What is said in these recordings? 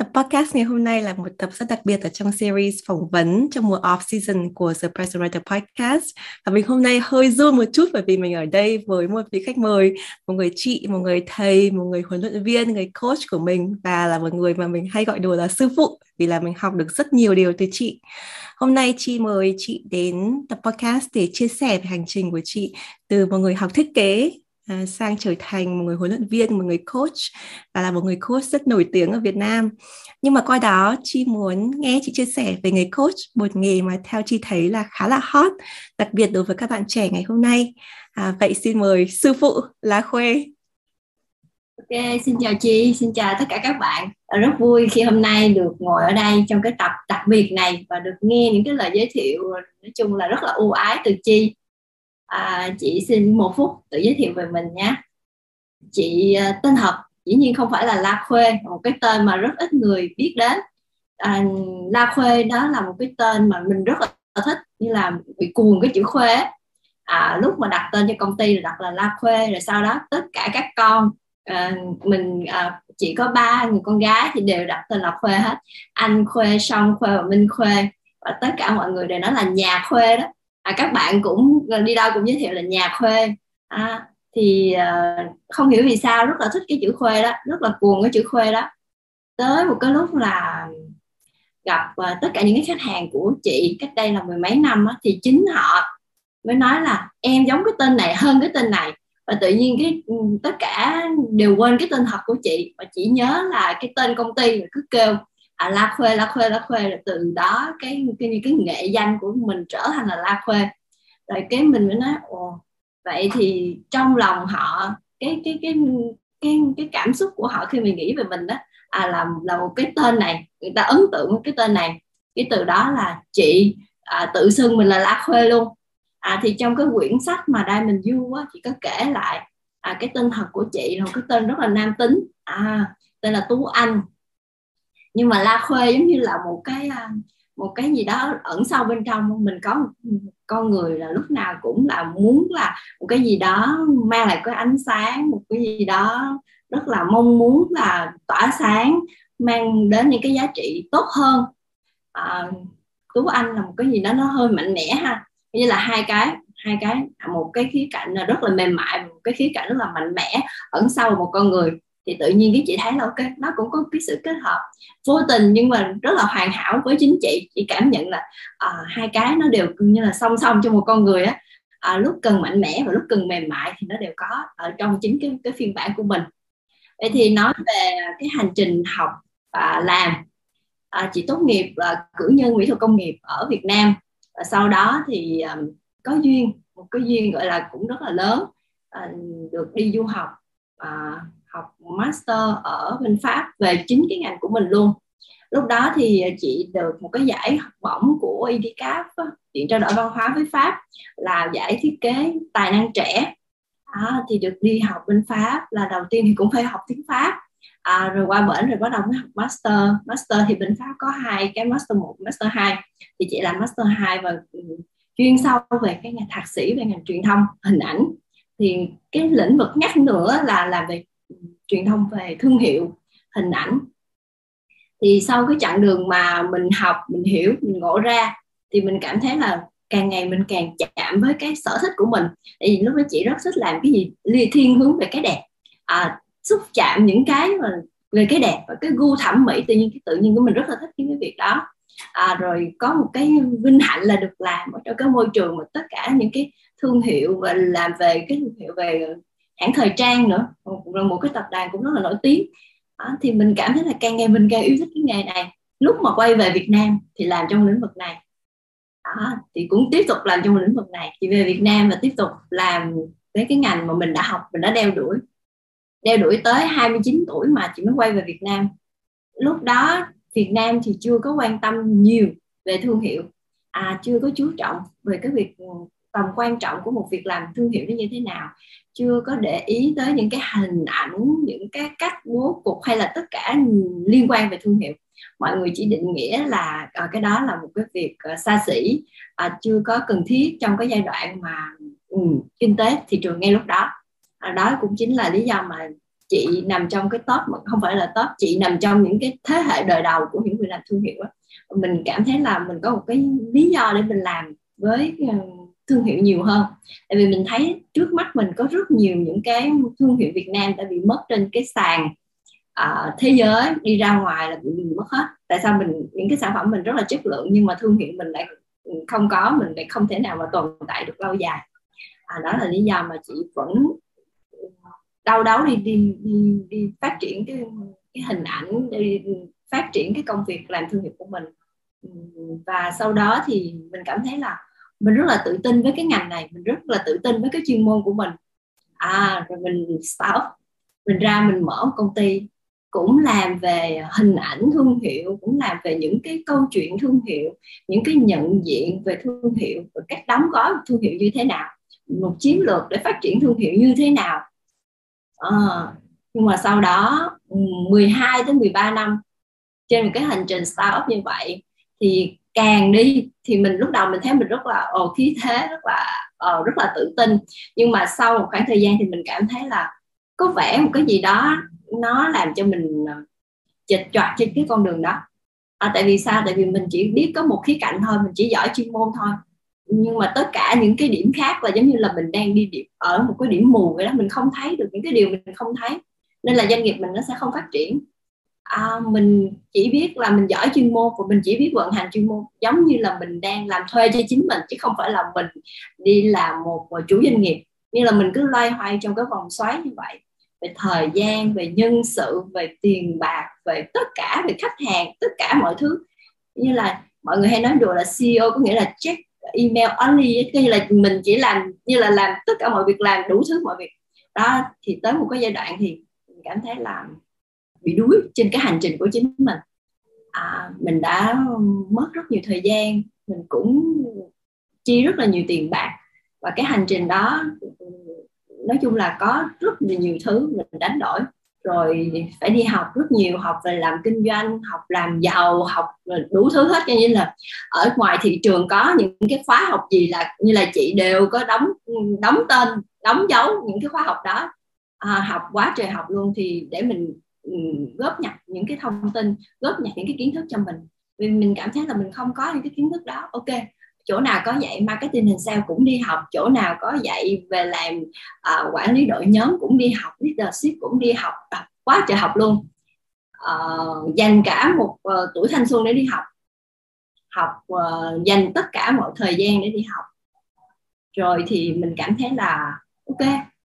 Tập podcast ngày hôm nay là một tập rất đặc biệt ở trong series phỏng vấn trong mùa off season của The Present Writer Podcast. Và mình hôm nay hơi run một chút bởi vì mình ở đây với một vị khách mời, một người chị, một người thầy, một người huấn luyện viên, người coach của mình và là một người mà mình hay gọi đùa là sư phụ vì là mình học được rất nhiều điều từ chị. Hôm nay chị mời chị đến tập podcast để chia sẻ về hành trình của chị từ một người học thiết kế À, sang trở thành một người huấn luyện viên, một người coach và là một người coach rất nổi tiếng ở Việt Nam. Nhưng mà qua đó Chi muốn nghe chị chia sẻ về nghề coach, một nghề mà theo Chi thấy là khá là hot, đặc biệt đối với các bạn trẻ ngày hôm nay. À, vậy xin mời sư phụ Lá Khuê. Ok, xin chào Chi, xin chào tất cả các bạn. Rất vui khi hôm nay được ngồi ở đây trong cái tập đặc biệt này và được nghe những cái lời giới thiệu nói chung là rất là ưu ái từ Chi à, chị xin một phút tự giới thiệu về mình nhé chị à, tên thật dĩ nhiên không phải là La Khuê một cái tên mà rất ít người biết đến. À, La Khuê đó là một cái tên mà mình rất là thích như là bị cuồng cái chữ Khuê à, lúc mà đặt tên cho công ty là đặt là La Khuê rồi sau đó tất cả các con à, mình à, chỉ có ba người con gái thì đều đặt tên là Khuê hết. Anh Khuê Song Khuê và Minh Khuê. Và tất cả mọi người đều nói là nhà Khuê đó à, các bạn cũng đi đâu cũng giới thiệu là nhà khuê. À, thì uh, không hiểu vì sao rất là thích cái chữ khuê đó rất là cuồng cái chữ khuê đó. Tới một cái lúc là gặp uh, tất cả những cái khách hàng của chị cách đây là mười mấy năm á, thì chính họ mới nói là em giống cái tên này hơn cái tên này. Và tự nhiên cái ừ, tất cả đều quên cái tên thật của chị và chỉ nhớ là cái tên công ty cứ kêu à, la khuê la khuê la khuê rồi từ đó cái cái cái nghệ danh của mình trở thành là la khuê. Rồi cái mình mới nói ồ vậy thì trong lòng họ cái cái cái cái cái cảm xúc của họ khi mình nghĩ về mình đó à là là một cái tên này người ta ấn tượng với cái tên này. Cái từ đó là chị à, tự xưng mình là la khuê luôn. À thì trong cái quyển sách mà đây mình du á chị có kể lại à, cái tên thật của chị là một cái tên rất là nam tính. À tên là tú anh nhưng mà la khuê giống như là một cái à, một cái gì đó ẩn sâu bên trong mình có một con người là lúc nào cũng là muốn là một cái gì đó mang lại cái ánh sáng một cái gì đó rất là mong muốn là tỏa sáng mang đến những cái giá trị tốt hơn. À, tú anh là một cái gì đó nó hơi mạnh mẽ ha. Như là hai cái hai cái à, một cái khía cạnh là rất là mềm mại một cái khía cạnh rất là mạnh mẽ ẩn sâu một con người thì tự nhiên cái chị thấy là ok nó cũng có cái sự kết hợp vô tình nhưng mà rất là hoàn hảo với chính chị. Chị cảm nhận là à, hai cái nó đều như là song song cho một con người á. À, lúc cần mạnh mẽ và lúc cần mềm mại thì nó đều có ở trong chính cái cái phiên bản của mình. Vậy thì nói về cái hành trình học và làm. À, chị tốt nghiệp là cử nhân mỹ thuật công nghiệp ở Việt Nam và sau đó thì um, có duyên một cái duyên gọi là cũng rất là lớn à, được đi du học à, học master ở bên Pháp về chính cái ngành của mình luôn. Lúc đó thì chị được một cái giải học bổng của IDCAP chuyện trao đổi văn hóa với Pháp là giải thiết kế tài năng trẻ. À, thì được đi học bên Pháp là đầu tiên thì cũng phải học tiếng Pháp. À, rồi qua bển rồi bắt đầu mới học master. Master thì bên Pháp có hai cái master 1 master 2 thì chị làm master 2 và ừ, chuyên sâu về cái ngành thạc sĩ về ngành truyền thông hình ảnh. Thì cái lĩnh vực nhắc nữa là làm về truyền thông về thương hiệu hình ảnh. Thì sau cái chặng đường mà mình học mình hiểu mình ngộ ra thì mình cảm thấy là càng ngày mình càng chạm với cái sở thích của mình. Tại vì lúc đó chị rất thích làm cái gì? Liên thiên hướng về cái đẹp. À, xúc chạm những cái mà về cái đẹp và cái gu thẩm mỹ tự nhiên cái tự nhiên của mình rất là thích cái việc đó. À, rồi có một cái vinh hạnh là được làm ở trong cái môi trường mà tất cả những cái thương hiệu và làm về cái thương hiệu về hãng thời trang nữa. Rồi một cái tập đoàn cũng rất là nổi tiếng. Đó, thì mình cảm thấy là càng ngày mình càng yêu thích cái nghề này. Lúc mà quay về Việt Nam thì làm trong lĩnh vực này. Đó, thì cũng tiếp tục làm trong lĩnh vực này. Thì về Việt Nam và tiếp tục làm với cái ngành mà mình đã học mình đã đeo đuổi. Đeo đuổi tới 29 tuổi mà chị mới quay về Việt Nam. Lúc đó Việt Nam thì chưa có quan tâm nhiều về thương hiệu. À chưa có chú trọng về cái việc ừ, tầm quan trọng của một việc làm thương hiệu nó như thế nào. Chưa có để ý tới những cái hình ảnh những cái cách bố cục hay là tất cả liên quan về thương hiệu. Mọi người chỉ định nghĩa là à, cái đó là một cái việc uh, xa xỉ à, chưa có cần thiết trong cái giai đoạn mà um, kinh tế thị trường ngay lúc đó. À, đó cũng chính là lý do mà chị nằm trong cái top mà không phải là top chị nằm trong những cái thế hệ đời đầu của những người làm thương hiệu đó. mình cảm thấy là mình có một cái lý do để mình làm với thương hiệu nhiều hơn. Tại vì mình thấy trước mắt mình có rất nhiều những cái thương hiệu Việt Nam đã bị mất trên cái sàn uh, thế giới đi ra ngoài là bị mất hết. Tại sao mình những cái sản phẩm mình rất là chất lượng nhưng mà thương hiệu mình lại không có mình lại không thể nào mà tồn tại được lâu dài. À, đó là lý do mà chị vẫn ừ, đau đáu đi đi đi, đi phát triển cái cái hình ảnh đi phát triển cái công việc làm thương hiệu của mình. Ừ, và sau đó thì mình cảm thấy là mình rất là tự tin với cái ngành này mình rất là tự tin với cái chuyên môn của mình. À rồi mình start mình ra mình mở một công ty cũng làm về hình ảnh thương hiệu cũng làm về những cái câu chuyện thương hiệu những cái nhận diện về thương hiệu và cách đóng gói thương hiệu như thế nào một chiến lược để phát triển thương hiệu như thế nào. À, nhưng mà sau đó 12 đến 13 năm trên một cái hành trình startup như vậy thì càng đi thì mình lúc đầu mình thấy mình rất là ồ khí thế rất là ồ, rất là tự tin. Nhưng mà sau một khoảng thời gian thì mình cảm thấy là có vẻ một cái gì đó nó làm cho mình ờ, chệch choạc trên cái con đường đó. À, tại vì sao? Tại vì mình chỉ biết có một khía cạnh thôi mình chỉ giỏi chuyên môn thôi. Nhưng mà tất cả những cái điểm khác là giống như là mình đang đi điểm, ở một cái điểm mù vậy đó mình không thấy được những cái điều mình không thấy. Nên là doanh nghiệp mình nó sẽ không phát triển à, mình chỉ biết là mình giỏi chuyên môn và mình chỉ biết vận hành chuyên môn. Giống như là mình đang làm thuê cho chính mình chứ không phải là mình đi làm một, một chủ doanh nghiệp. Như là mình cứ loay hoay trong cái vòng xoáy như vậy. Về thời gian về nhân sự về tiền bạc về tất cả về khách hàng tất cả mọi thứ. Như là mọi người hay nói đùa là CEO có nghĩa là check email only như là mình chỉ làm như là làm tất cả mọi việc làm đủ thứ mọi việc. Đó thì tới một cái giai đoạn thì mình cảm thấy là bị đuối trên cái hành trình của chính mình. À, mình đã mất rất nhiều thời gian mình cũng chi rất là nhiều tiền bạc. Và cái hành trình đó nói chung là có rất là nhiều thứ mình đánh đổi. Rồi phải đi học rất nhiều học về làm kinh doanh học làm giàu học đủ thứ hết. Cho nên là ở ngoài thị trường có những cái khóa học gì là như là chị đều có đóng đóng tên đóng dấu những cái khóa học đó. À, học quá trời học luôn thì để mình góp nhặt những cái thông tin góp nhặt những cái kiến thức cho mình. Vì mình cảm thấy là mình không có những cái kiến thức đó. Ok chỗ nào có dạy marketing hình sao cũng đi học chỗ nào có dạy về làm uh, quản lý đội nhóm cũng đi học leadership cũng đi học. Đọc quá trời học luôn. Uh, dành cả một uh, tuổi thanh xuân để đi học. Học uh, dành tất cả mọi thời gian để đi học. Rồi thì mình cảm thấy là ok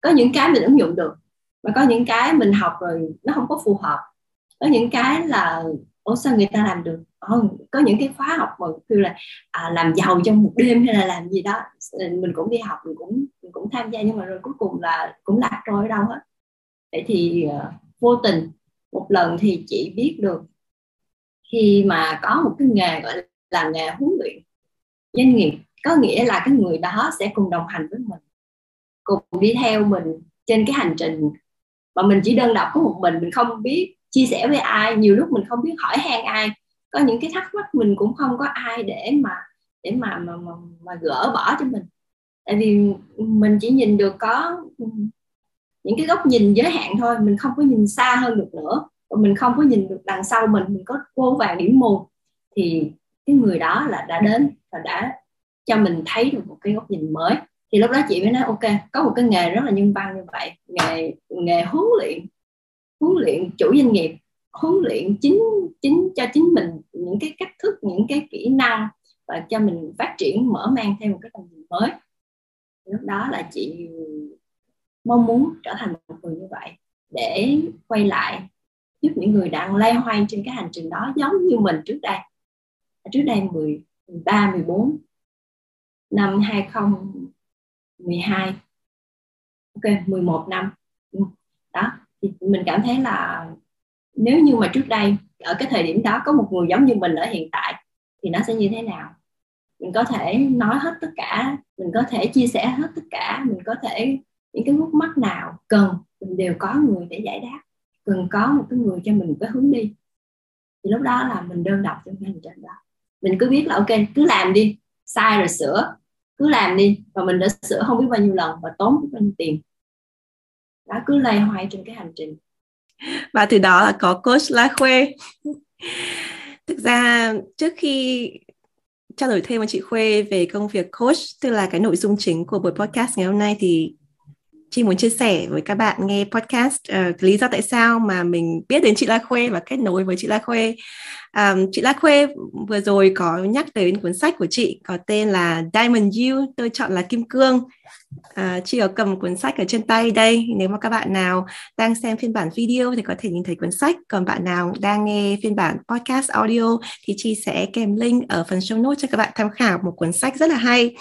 có những cái mình ứng dụng được mà có những cái mình học rồi nó không có phù hợp. Có những cái là ủa sao người ta làm được? Oh, có những cái khóa học mà kêu là à, làm giàu trong một đêm hay là làm gì đó mình cũng đi học mình cũng mình cũng tham gia nhưng mà rồi cuối cùng là cũng lạc trôi ở đâu hết. Vậy thì uh, vô tình một lần thì chị biết được khi mà có một cái nghề gọi là nghề huấn luyện doanh nghiệp có nghĩa là cái người đó sẽ cùng đồng hành với mình cùng đi theo mình trên cái hành trình mà mình chỉ đơn độc có một mình mình không biết chia sẻ với ai. Nhiều lúc mình không biết hỏi han ai. Có những cái thắc mắc mình cũng không có ai để mà để mà mà mà, mà gỡ bỏ cho mình. Tại vì mình chỉ nhìn được có những cái góc nhìn giới hạn thôi. Mình không có nhìn xa hơn được nữa. Và mình không có nhìn được đằng sau mình. Mình có vô vàng điểm mù. Thì cái người đó là đã đến và đã cho mình thấy được một cái góc nhìn mới thì lúc đó chị mới nói ok có một cái nghề rất là nhân văn như vậy nghề nghề huấn luyện huấn luyện chủ doanh nghiệp huấn luyện chính chính cho chính mình những cái cách thức những cái kỹ năng và cho mình phát triển mở mang thêm một cái tầm nhìn mới. Lúc đó là chị mong muốn trở thành một người như vậy để quay lại giúp những người đang lay hoay trên cái hành trình đó giống như mình trước đây. Trước đây 10, 13, 14 năm 12, ok 11 năm. Đó thì mình cảm thấy là nếu như mà trước đây ở cái thời điểm đó có một người giống như mình ở hiện tại thì nó sẽ như thế nào? Mình có thể nói hết tất cả mình có thể chia sẻ hết tất cả mình có thể những cái khúc mắc nào cần mình đều có người để giải đáp. Cần có một cái người cho mình một cái hướng đi. Thì lúc đó là mình đơn độc trong cái hành trình đó. Mình cứ biết là ok cứ làm đi sai rồi sửa cứ làm đi, và mình đã sửa không biết bao nhiêu lần và tốn bao nhiêu tiền. Đó, cứ lay hoay trên cái hành trình. Và từ đó là có coach La Khuê. Thực ra, trước khi trao đổi thêm với chị Khuê về công việc coach, tức là cái nội dung chính của buổi podcast ngày hôm nay thì chị muốn chia sẻ với các bạn nghe podcast uh, lý do tại sao mà mình biết đến chị La Khuê và kết nối với chị La Khuê. Um, chị La Khuê vừa rồi có nhắc đến cuốn sách của chị có tên là Diamond You, tôi chọn là kim cương. Uh, chị có cầm cuốn sách ở trên tay đây. Nếu mà các bạn nào đang xem phiên bản video thì có thể nhìn thấy cuốn sách. Còn bạn nào đang nghe phiên bản podcast audio thì chị sẽ kèm link ở phần show notes cho các bạn tham khảo một cuốn sách rất là hay.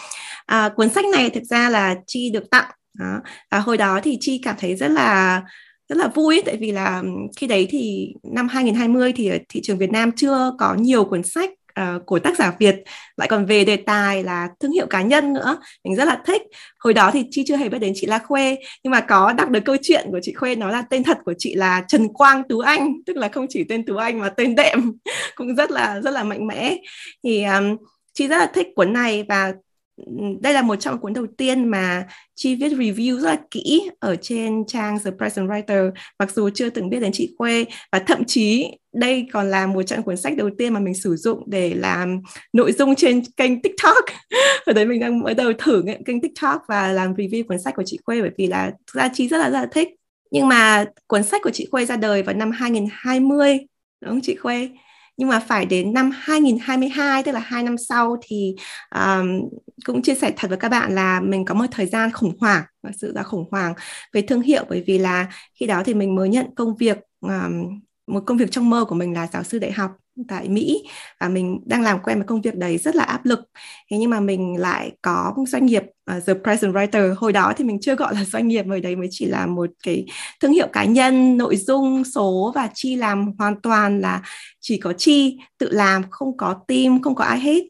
Uh, cuốn sách này thực ra là chi được tặng đó. và hồi đó thì chi cảm thấy rất là rất là vui tại vì là khi đấy thì năm 2020 thì ở thị trường Việt Nam chưa có nhiều cuốn sách uh, của tác giả Việt. Lại còn về đề tài là thương hiệu cá nhân nữa. Mình rất là thích. Hồi đó thì chi chưa hề biết đến chị La Khuê nhưng mà có đọc được câu chuyện của chị Khuê nó là tên thật của chị là Trần Quang Tú Anh. Tức là không chỉ tên Tú Anh mà tên đệm. Cũng rất là rất là mạnh mẽ. Thì um, chi rất là thích cuốn này và đây là một trong cuốn đầu tiên mà chi viết review rất là kỹ ở trên trang The Present Writer, mặc dù chưa từng biết đến chị Khuê. Và thậm chí đây còn là một trong cuốn sách đầu tiên mà mình sử dụng để làm nội dung trên kênh TikTok. Ở đấy mình đang mới đầu thử kênh TikTok và làm review cuốn sách của chị Khuê bởi vì là thực ra chi rất là rất là thích. Nhưng mà cuốn sách của chị Khuê ra đời vào năm 2020 đúng không chị Khuê? Nhưng mà phải đến năm 2022 tức là hai năm sau thì um, cũng chia sẻ thật với các bạn là mình có một thời gian khủng hoảng và sự ra khủng hoảng về thương hiệu. Bởi vì là khi đó thì mình mới nhận công việc um, một công việc trong mơ của mình là giáo sư đại học tại Mỹ và mình đang làm quen với công việc đấy rất là áp lực. Thế nhưng mà mình lại có một doanh nghiệp uh, The Present Writer. Hồi đó thì mình chưa gọi là doanh nghiệp hồi đấy mới chỉ là một cái thương hiệu cá nhân nội dung số và chi làm hoàn toàn là chỉ có chi tự làm không có team không có ai hết.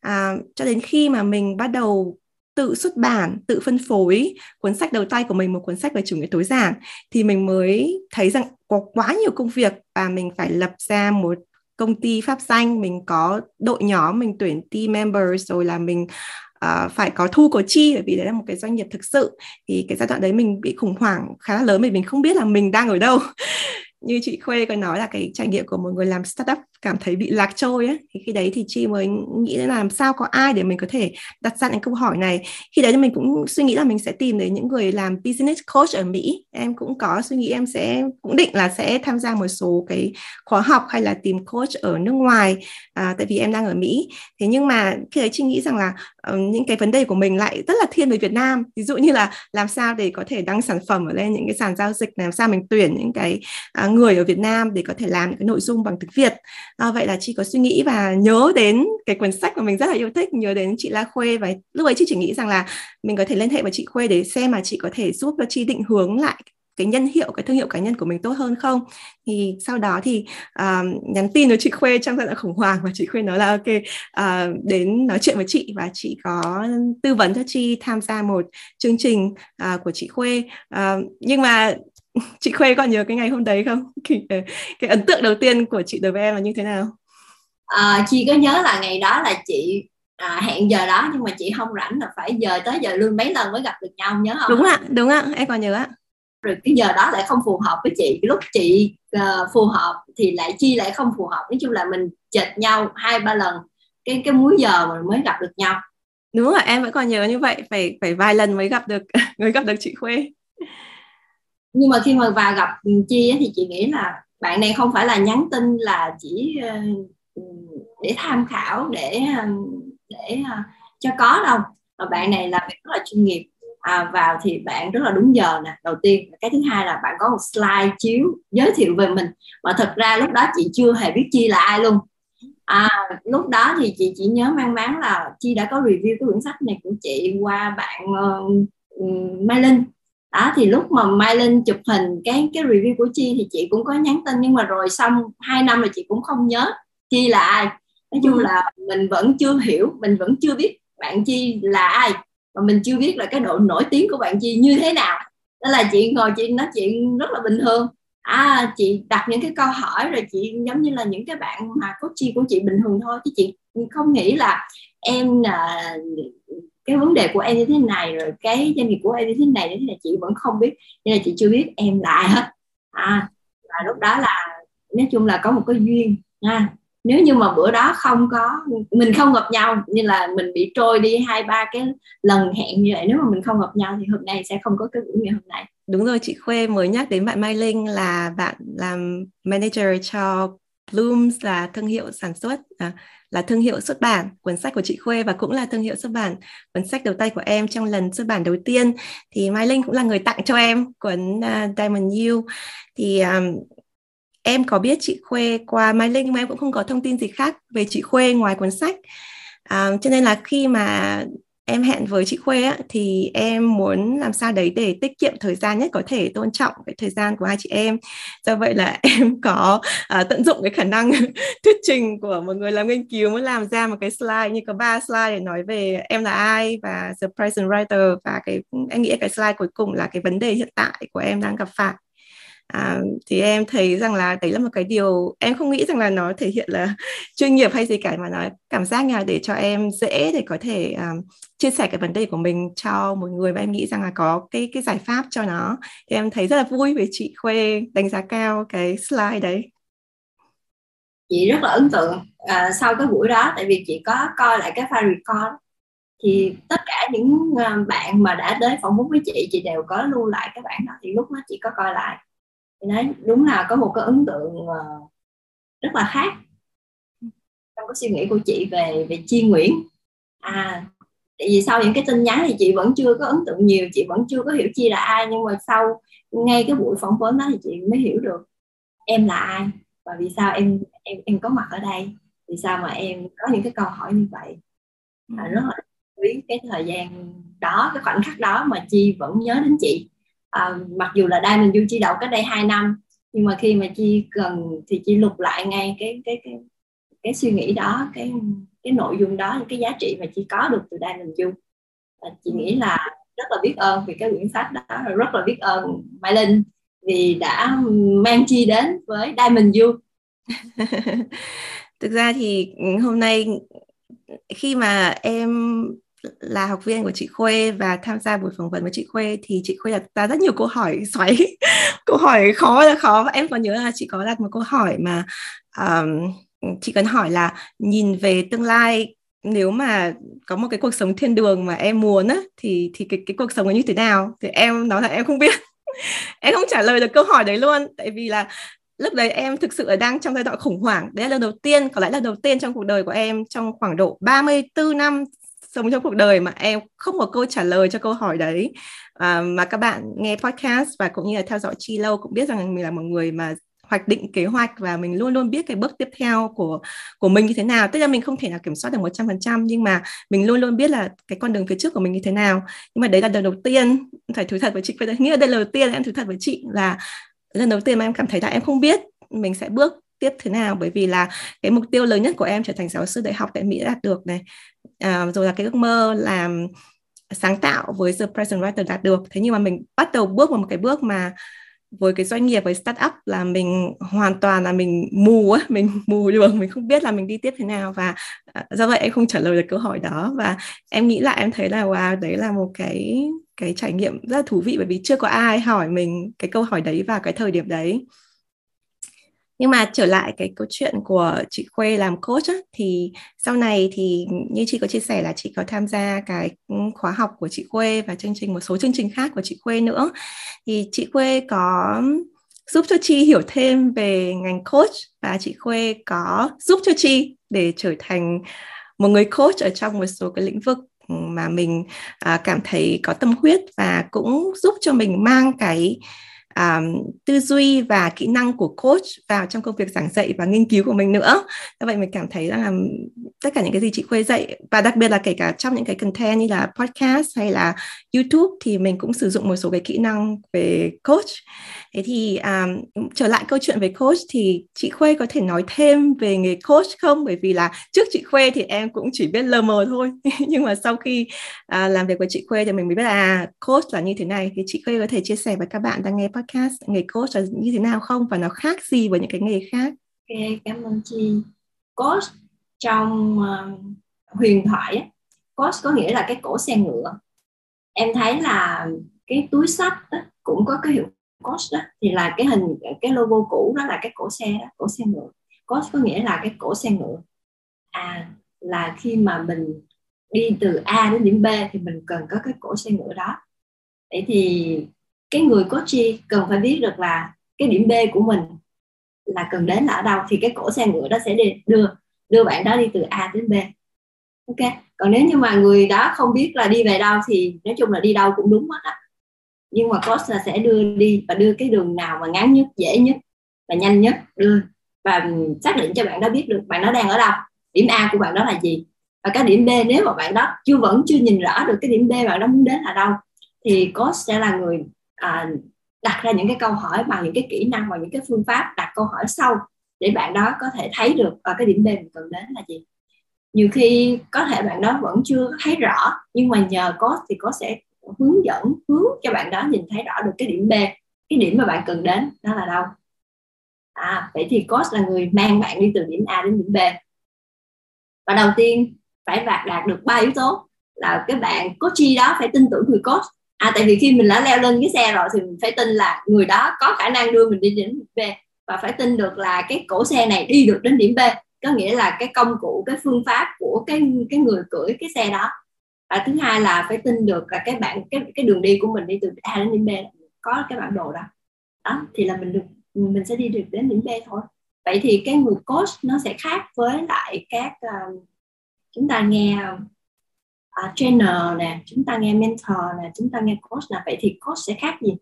À, cho đến khi mà mình bắt đầu tự xuất bản, tự phân phối cuốn sách đầu tay của mình một cuốn sách về chủ nghĩa tối giản thì mình mới thấy rằng có quá nhiều công việc và mình phải lập ra một công ty pháp danh mình có đội nhóm mình tuyển team members rồi là mình uh, phải có thu có chi bởi vì đấy là một cái doanh nghiệp thực sự. Thì cái giai đoạn đấy mình bị khủng hoảng khá là lớn vì mình không biết là mình đang ở đâu như chị Khuê có nói là cái trải nghiệm của một người làm startup cảm thấy bị lạc trôi ấy thì khi đấy thì chị mới nghĩ đến là làm sao có ai để mình có thể đặt ra những câu hỏi này. Khi đấy thì mình cũng suy nghĩ là mình sẽ tìm đến những người làm business coach ở Mỹ. Em cũng có suy nghĩ em sẽ cũng định là sẽ tham gia một số cái khóa học hay là tìm coach ở nước ngoài à, tại vì em đang ở Mỹ. Thế nhưng mà khi đấy chị nghĩ rằng là uh, những cái vấn đề của mình lại rất là thiên về Việt Nam. Ví dụ như là làm sao để có thể đăng sản phẩm ở lên những cái sàn giao dịch làm sao mình tuyển những cái uh, người ở Việt Nam để có thể làm những cái nội dung bằng tiếng Việt. À, vậy là chị có suy nghĩ và nhớ đến cái cuốn sách mà mình rất là yêu thích nhớ đến chị La Khuê và lúc ấy chị chỉ nghĩ rằng là mình có thể liên hệ với chị Khuê để xem mà chị có thể giúp cho chị định hướng lại cái nhân hiệu cái thương hiệu cá nhân của mình tốt hơn không? Thì sau đó thì uh, nhắn tin với chị Khuê trong giai đoạn khủng hoảng và chị Khuê nói là ok uh, đến nói chuyện với chị và chị có tư vấn cho chị tham gia một chương trình uh, của chị Khuê. Uh, nhưng mà chị Khuê còn nhớ cái ngày hôm đấy không? Cái, cái ấn tượng đầu tiên của chị đối với em là như thế nào? À, chị có nhớ là ngày đó là chị à, hẹn giờ đó nhưng mà chị không rảnh là phải giờ tới giờ luôn mấy lần mới gặp được nhau nhớ không? Đúng ạ đúng ạ em còn nhớ ạ. Rồi cái giờ đó lại không phù hợp với chị. Lúc chị uh, phù hợp thì lại chi lại không phù hợp. Nói chung là mình chệch nhau hai ba lần. Cái cái múi giờ mà mới gặp được nhau. Đúng rồi em vẫn còn nhớ như vậy. Phải phải vài lần mới gặp được mới gặp được chị Khuê nhưng mà khi mà vào gặp chi thì chị nghĩ là bạn này không phải là nhắn tin là chỉ ờ, để tham khảo để ờ, để ờ, cho có đâu. Mà bạn này là việc rất là chuyên nghiệp. À, vào thì bạn rất là đúng giờ nè đầu tiên. Cái thứ hai là bạn có một slide chiếu giới thiệu về mình. Mà thật ra lúc đó chị chưa hề biết chi là ai luôn. À, lúc đó thì chị chỉ nhớ mang máng là chi đã có review cái quyển sách này của chị qua bạn uh, Mai Linh đó thì lúc mà Mai Linh chụp hình cái cái review của Chi thì chị cũng có nhắn tin nhưng mà rồi xong hai năm rồi chị cũng không nhớ Chi là ai. Nói chung ừ. là mình vẫn chưa hiểu mình vẫn chưa biết bạn Chi là ai và mình chưa biết là cái độ nổi tiếng của bạn Chi như thế nào. Đó là chị ngồi chị nói chuyện rất là bình thường. À chị đặt những cái câu hỏi rồi chị giống như là những cái bạn mà có chi của chị bình thường thôi. Chứ chị không nghĩ là em là cái vấn đề của em như thế này, rồi cái doanh nghiệp của em như thế này thế này, chị vẫn không biết, nên là chị chưa biết em là ai hết. À và lúc đó là, nói chung là có một cái duyên à nếu như mà bữa đó không có, mình không gặp nhau như là mình bị trôi đi hai, ba cái lần hẹn như vậy. Nếu mà mình không gặp nhau thì hôm nay sẽ không có cái buổi ngày hôm nay. Đúng rồi, chị Khuê mới nhắc đến bạn Mai Linh là bạn làm manager cho Blooms là thương hiệu sản xuất à, là thương hiệu xuất bản cuốn sách của chị Khuê và cũng là thương hiệu xuất bản cuốn sách đầu tay của em trong lần xuất bản đầu tiên. Thì Mai Linh cũng là người tặng cho em cuốn uh, Diamond You. Thì um, em có biết chị Khuê qua Mai Linh nhưng mà em cũng không có thông tin gì khác về chị Khuê ngoài cuốn sách. À, cho nên là khi mà em hẹn với chị Khuê á, thì em muốn làm sao đấy để tiết kiệm thời gian nhất có thể tôn trọng cái thời gian của hai chị em. Do vậy là em có uh, tận dụng cái khả năng thuyết trình của một người làm nghiên cứu muốn làm ra một cái slide như có ba slide để nói về em là ai và the present writer và cái em nghĩ cái slide cuối cùng là cái vấn đề hiện tại của em đang gặp phải à, thì em thấy rằng là đấy là một cái điều em không nghĩ rằng là nó thể hiện là chuyên nghiệp hay gì cả mà nó cảm giác như là để cho em dễ để có thể um, chia sẻ cái vấn đề của mình cho một người và em nghĩ rằng là có cái cái giải pháp cho nó. Thì em thấy rất là vui về chị Khuê đánh giá cao cái slide đấy. Chị rất là ấn tượng à, sau cái buổi đó tại vì chị có coi lại cái file record. Thì tất cả những à, bạn mà đã đến phỏng vấn với chị chị đều có lưu lại cái bản đó thì lúc đó chị có coi lại thì nói đúng là có một cái ấn tượng ờ, rất là khác trong cái suy nghĩ của chị về về chi nguyễn. À tại vì sau những cái tin nhắn thì chị vẫn chưa có ấn tượng nhiều chị vẫn chưa có hiểu chi là ai nhưng mà sau ngay cái buổi phỏng vấn đó thì chị mới hiểu được em là ai và vì sao em em em có mặt ở đây vì sao mà em có những cái câu hỏi như vậy. À, rất là quý cái thời gian đó cái khoảnh khắc đó mà chi vẫn nhớ đến chị à, mặc dù là Diamond Du chi đậu cách đây 2 năm nhưng mà khi mà chi cần thì chi lục lại ngay cái cái cái cái suy nghĩ đó cái cái nội dung đó những cái giá trị mà chi có được từ Diamond Du à, chị nghĩ là rất là biết ơn vì cái quyển sách đó rất là biết ơn Mai Linh vì đã mang chi đến với Diamond Du thực ra thì hôm nay khi mà em là học viên của chị Khuê và tham gia buổi phỏng vấn với chị Khuê thì chị Khuê đặt ra rất nhiều câu hỏi xoáy câu hỏi khó là khó. Và em còn nhớ là chị có đặt một câu hỏi mà um, chị cần hỏi là nhìn về tương lai nếu mà có một cái cuộc sống thiên đường mà em muốn á thì thì cái cái cuộc sống ấy như thế nào? Thì em nói là em không biết. Em không trả lời được câu hỏi đấy luôn tại vì là lúc đấy em thực sự là đang trong giai đoạn khủng hoảng. Đấy là lần đầu tiên có lẽ là đầu tiên trong cuộc đời của em trong khoảng độ 34 năm sống trong cuộc đời mà em không có câu trả lời cho câu hỏi đấy. À, mà các bạn nghe podcast và cũng như là theo dõi chi lâu cũng biết rằng mình là một người mà hoạch định kế hoạch và mình luôn luôn biết cái bước tiếp theo của của mình như thế nào. Tức là mình không thể nào kiểm soát được 100% nhưng mà mình luôn luôn biết là cái con đường phía trước của mình như thế nào. Nhưng mà đấy là lần đầu tiên phải thú thật với chị nghĩa là đây là lần đầu tiên em thú thật với chị là lần đầu tiên mà em cảm thấy là em không biết mình sẽ bước tiếp thế nào. Bởi vì là cái mục tiêu lớn nhất của em trở thành giáo sư đại học tại Mỹ đạt được này. À, uh, rồi là cái ước mơ làm sáng tạo với The Present Writer đạt được thế nhưng mà mình bắt đầu bước vào một cái bước mà với cái doanh nghiệp với startup là mình hoàn toàn là mình mù á mình mù đường mình không biết là mình đi tiếp thế nào và à, do vậy em không trả lời được câu hỏi đó. Và em nghĩ là em thấy là wow đấy là một cái cái trải nghiệm rất là thú vị bởi vì chưa có ai hỏi mình cái câu hỏi đấy vào cái thời điểm đấy nhưng mà trở lại cái câu chuyện của chị Khuê làm coach á, thì sau này thì như chị có chia sẻ là chị có tham gia cái khóa học của chị Khuê và chương trình một số chương trình khác của chị Khuê nữa. Thì chị Khuê có giúp cho Chi hiểu thêm về ngành coach và chị Khuê có giúp cho Chi để trở thành một người coach ở trong một số cái lĩnh vực mà mình à, cảm thấy có tâm huyết và cũng giúp cho mình mang cái um, tư duy và kỹ năng của coach vào trong công việc giảng dạy và nghiên cứu của mình nữa. Do vậy mình cảm thấy rằng là tất cả những cái gì chị khuê dạy và đặc biệt là kể cả trong những cái content như là podcast hay là youtube thì mình cũng sử dụng một số cái kỹ năng về coach. Thế thì um, trở lại câu chuyện về coach thì chị khuê có thể nói thêm về nghề coach không? Bởi vì là trước chị khuê thì em cũng chỉ biết lờ mờ thôi. Nhưng mà sau khi uh, làm việc với chị khuê thì mình mới biết là à, coach là như thế này. Thì chị khuê có thể chia sẻ với các bạn đang nghe podcast nghề coach là như thế nào không? Và nó khác gì với những cái nghề khác? Ok cảm ơn chị. Coach trong uh, huyền thoại á, coach có nghĩa là cái cổ xe ngựa. Em thấy là cái túi sách đó, cũng có cái hiệu coach đó thì là cái hình cái logo cũ đó là cái cổ xe đó cổ xe ngựa. Coach có nghĩa là cái cổ xe ngựa. À là khi mà mình đi từ A đến điểm B thì mình cần có cái cổ xe ngựa đó. Vậy thì cái người coach cần phải biết được là cái điểm B của mình là cần đến là ở đâu, thì cái cổ xe ngựa đó sẽ đi, đưa đưa bạn đó đi từ A đến B. Ok? Còn nếu như mà người đó không biết là đi về đâu thì nói chung là đi đâu cũng đúng hết á. Nhưng mà coach là sẽ đưa đi và đưa cái đường nào mà ngắn nhất, dễ nhất và nhanh nhất, đưa và xác định cho bạn đó biết được bạn đó đang ở đâu, điểm A của bạn đó là gì. Và cái điểm B nếu mà bạn đó chưa, vẫn chưa nhìn rõ được cái điểm B bạn đó muốn đến là đâu, thì coach sẽ là người à, đặt ra những cái câu hỏi bằng những cái kỹ năng và những cái phương pháp đặt câu hỏi sâu để bạn đó có thể thấy được và cái điểm B mình cần đến là gì. Nhiều khi có thể bạn đó vẫn chưa thấy rõ nhưng mà nhờ có thì có sẽ hướng dẫn hướng cho bạn đó nhìn thấy rõ được cái điểm B cái điểm mà bạn cần đến đó là đâu. À vậy thì coach là người mang bạn đi từ điểm A đến điểm B. Và đầu tiên phải đạt đạt được ba yếu tố là cái bạn coachee đó phải tin tưởng người coach à tại vì khi mình đã leo lên cái xe rồi thì mình phải tin là người đó có khả năng đưa mình đi đến điểm B và phải tin được là cái cổ xe này đi được đến điểm B. Có nghĩa là cái công cụ cái phương pháp của cái cái người cưỡi cái xe đó. Và thứ hai là phải tin được là cái bạn cái cái đường đi của mình đi từ A đến điểm B có cái bản đồ đó. Đó thì là mình được mình sẽ đi được đến điểm B thôi. Vậy thì cái người coach nó sẽ khác với lại các uh, chúng ta nghe uh, trainer nè chúng ta nghe mentor nè chúng ta nghe coach là vậy thì coach sẽ khác gì?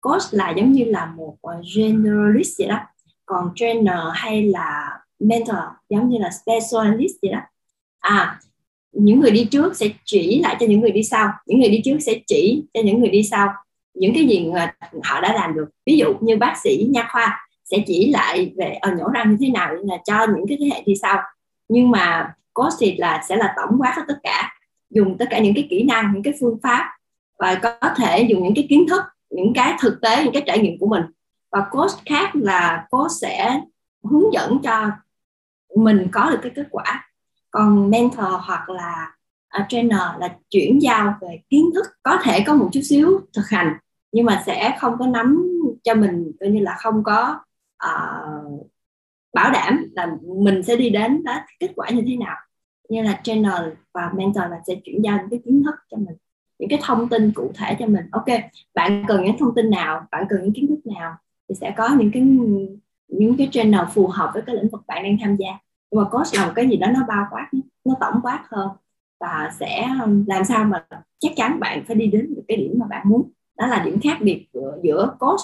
Coach là giống như là một uh, generalist vậy đó. Còn trainer hay là mentor giống như là specialist vậy đó. À những người đi trước sẽ chỉ lại cho những người đi sau. Những người đi trước sẽ chỉ cho những người đi sau. Những cái gì họ đã làm được. Ví dụ như bác sĩ nha khoa sẽ chỉ lại về ở nhổ răng như thế nào là cho những cái thế hệ đi sau. Nhưng mà coach thì là sẽ là tổng quát hết tất cả dùng tất cả những cái kỹ năng những cái phương pháp và có thể dùng những cái kiến thức những cái thực tế những cái trải nghiệm của mình. Và coach khác là coach sẽ hướng dẫn cho mình có được cái kết quả. Còn mentor hoặc là uh, trainer là chuyển giao về kiến thức. Có thể có một chút xíu thực hành nhưng mà sẽ không có nắm cho mình coi như là không có uh, bảo đảm là mình sẽ đi đến đó kết quả như thế nào như là trainer và mentor là sẽ chuyển giao những cái kiến thức cho mình những cái thông tin cụ thể cho mình. Ok bạn cần những thông tin nào? Bạn cần những kiến thức nào? Thì sẽ có những cái những cái trainer phù hợp với cái lĩnh vực bạn đang tham gia. Nhưng mà coach là một cái gì đó nó bao quát nó tổng quát hơn. Và sẽ um, làm sao mà chắc chắn bạn phải đi đến được cái điểm mà bạn muốn. Đó là điểm khác biệt giữa, giữa coach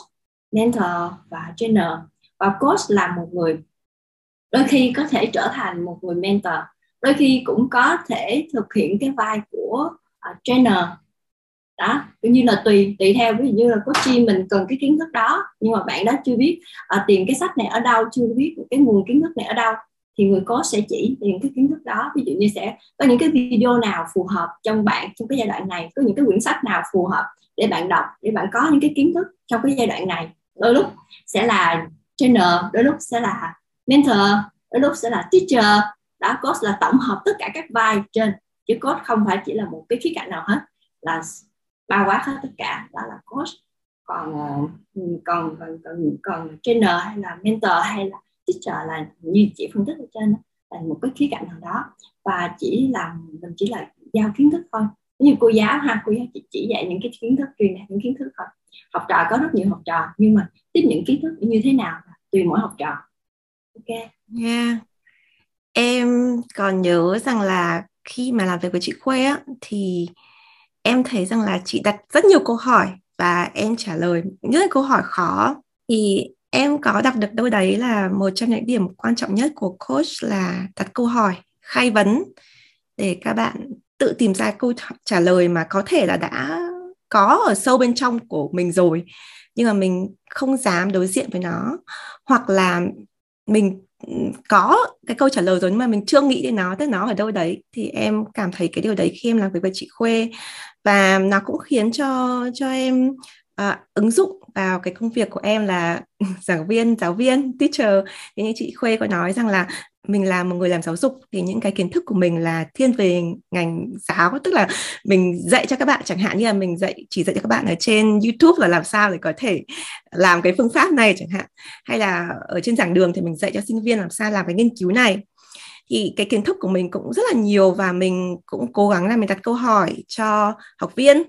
mentor và trainer và coach là một người đôi khi có thể trở thành một người mentor đôi khi cũng có thể thực hiện cái vai của uh, trainer. Đó cũng như là tùy tùy theo ví dụ như là coaching mình cần cái kiến thức đó nhưng mà bạn đó chưa biết uh, tìm cái sách này ở đâu chưa biết cái nguồn kiến thức này ở đâu thì người coach sẽ chỉ tìm cái kiến thức đó. Ví dụ như sẽ có những cái video nào phù hợp trong bạn trong cái giai đoạn này có những cái quyển sách nào phù hợp để bạn đọc để bạn có những cái kiến thức trong cái giai đoạn này. Đôi lúc sẽ là trainer đôi lúc sẽ là mentor đôi lúc sẽ là teacher đó coach là tổng hợp tất cả các vai trên chứ coach không phải chỉ là một cái khía cạnh nào hết. Là bao quát hết tất cả đó là coach còn ờ, còn còn còn, còn trainer hay là mentor hay là teacher là như chị phân tích ở trên là một cái khía cạnh nào đó. Và chỉ là mình chỉ là giao kiến thức thôi. Như cô giáo ha cô giáo chỉ, chỉ dạy những cái kiến thức truyền đạt những kiến thức thôi. Học trò có rất nhiều học trò nhưng mà tiếp những kiến thức như thế nào tùy mỗi học trò. Ok? Yeah em còn nhớ rằng là khi mà làm việc với chị Khuê á, thì em thấy rằng là chị đặt rất nhiều câu hỏi và em trả lời những câu hỏi khó. Thì em có đọc được đâu đấy là một trong những điểm quan trọng nhất của coach là đặt câu hỏi, khai vấn để các bạn tự tìm ra câu trả lời mà có thể là đã có ở sâu bên trong của mình rồi, nhưng mà mình không dám đối diện với nó. Hoặc là mình có cái câu trả lời rồi nhưng mà mình chưa nghĩ đến nó tức nó ở đâu đấy. Thì em cảm thấy cái điều đấy khi em làm việc với chị Khuê và nó cũng khiến cho cho em à, ứng dụng vào cái công việc của em là giảng viên giáo viên teacher. Thế như chị Khuê có nói rằng là mình là một người làm giáo dục thì những cái kiến thức của mình là thiên về ngành giáo, tức là mình dạy cho các bạn, chẳng hạn như là mình dạy, chỉ dạy cho các bạn ở trên YouTube là làm sao để có thể làm cái phương pháp này chẳng hạn. Hay là ở trên giảng đường thì mình dạy cho sinh viên làm sao làm cái nghiên cứu này. Thì cái kiến thức của mình cũng rất là nhiều và mình cũng cố gắng là mình đặt câu hỏi cho học viên.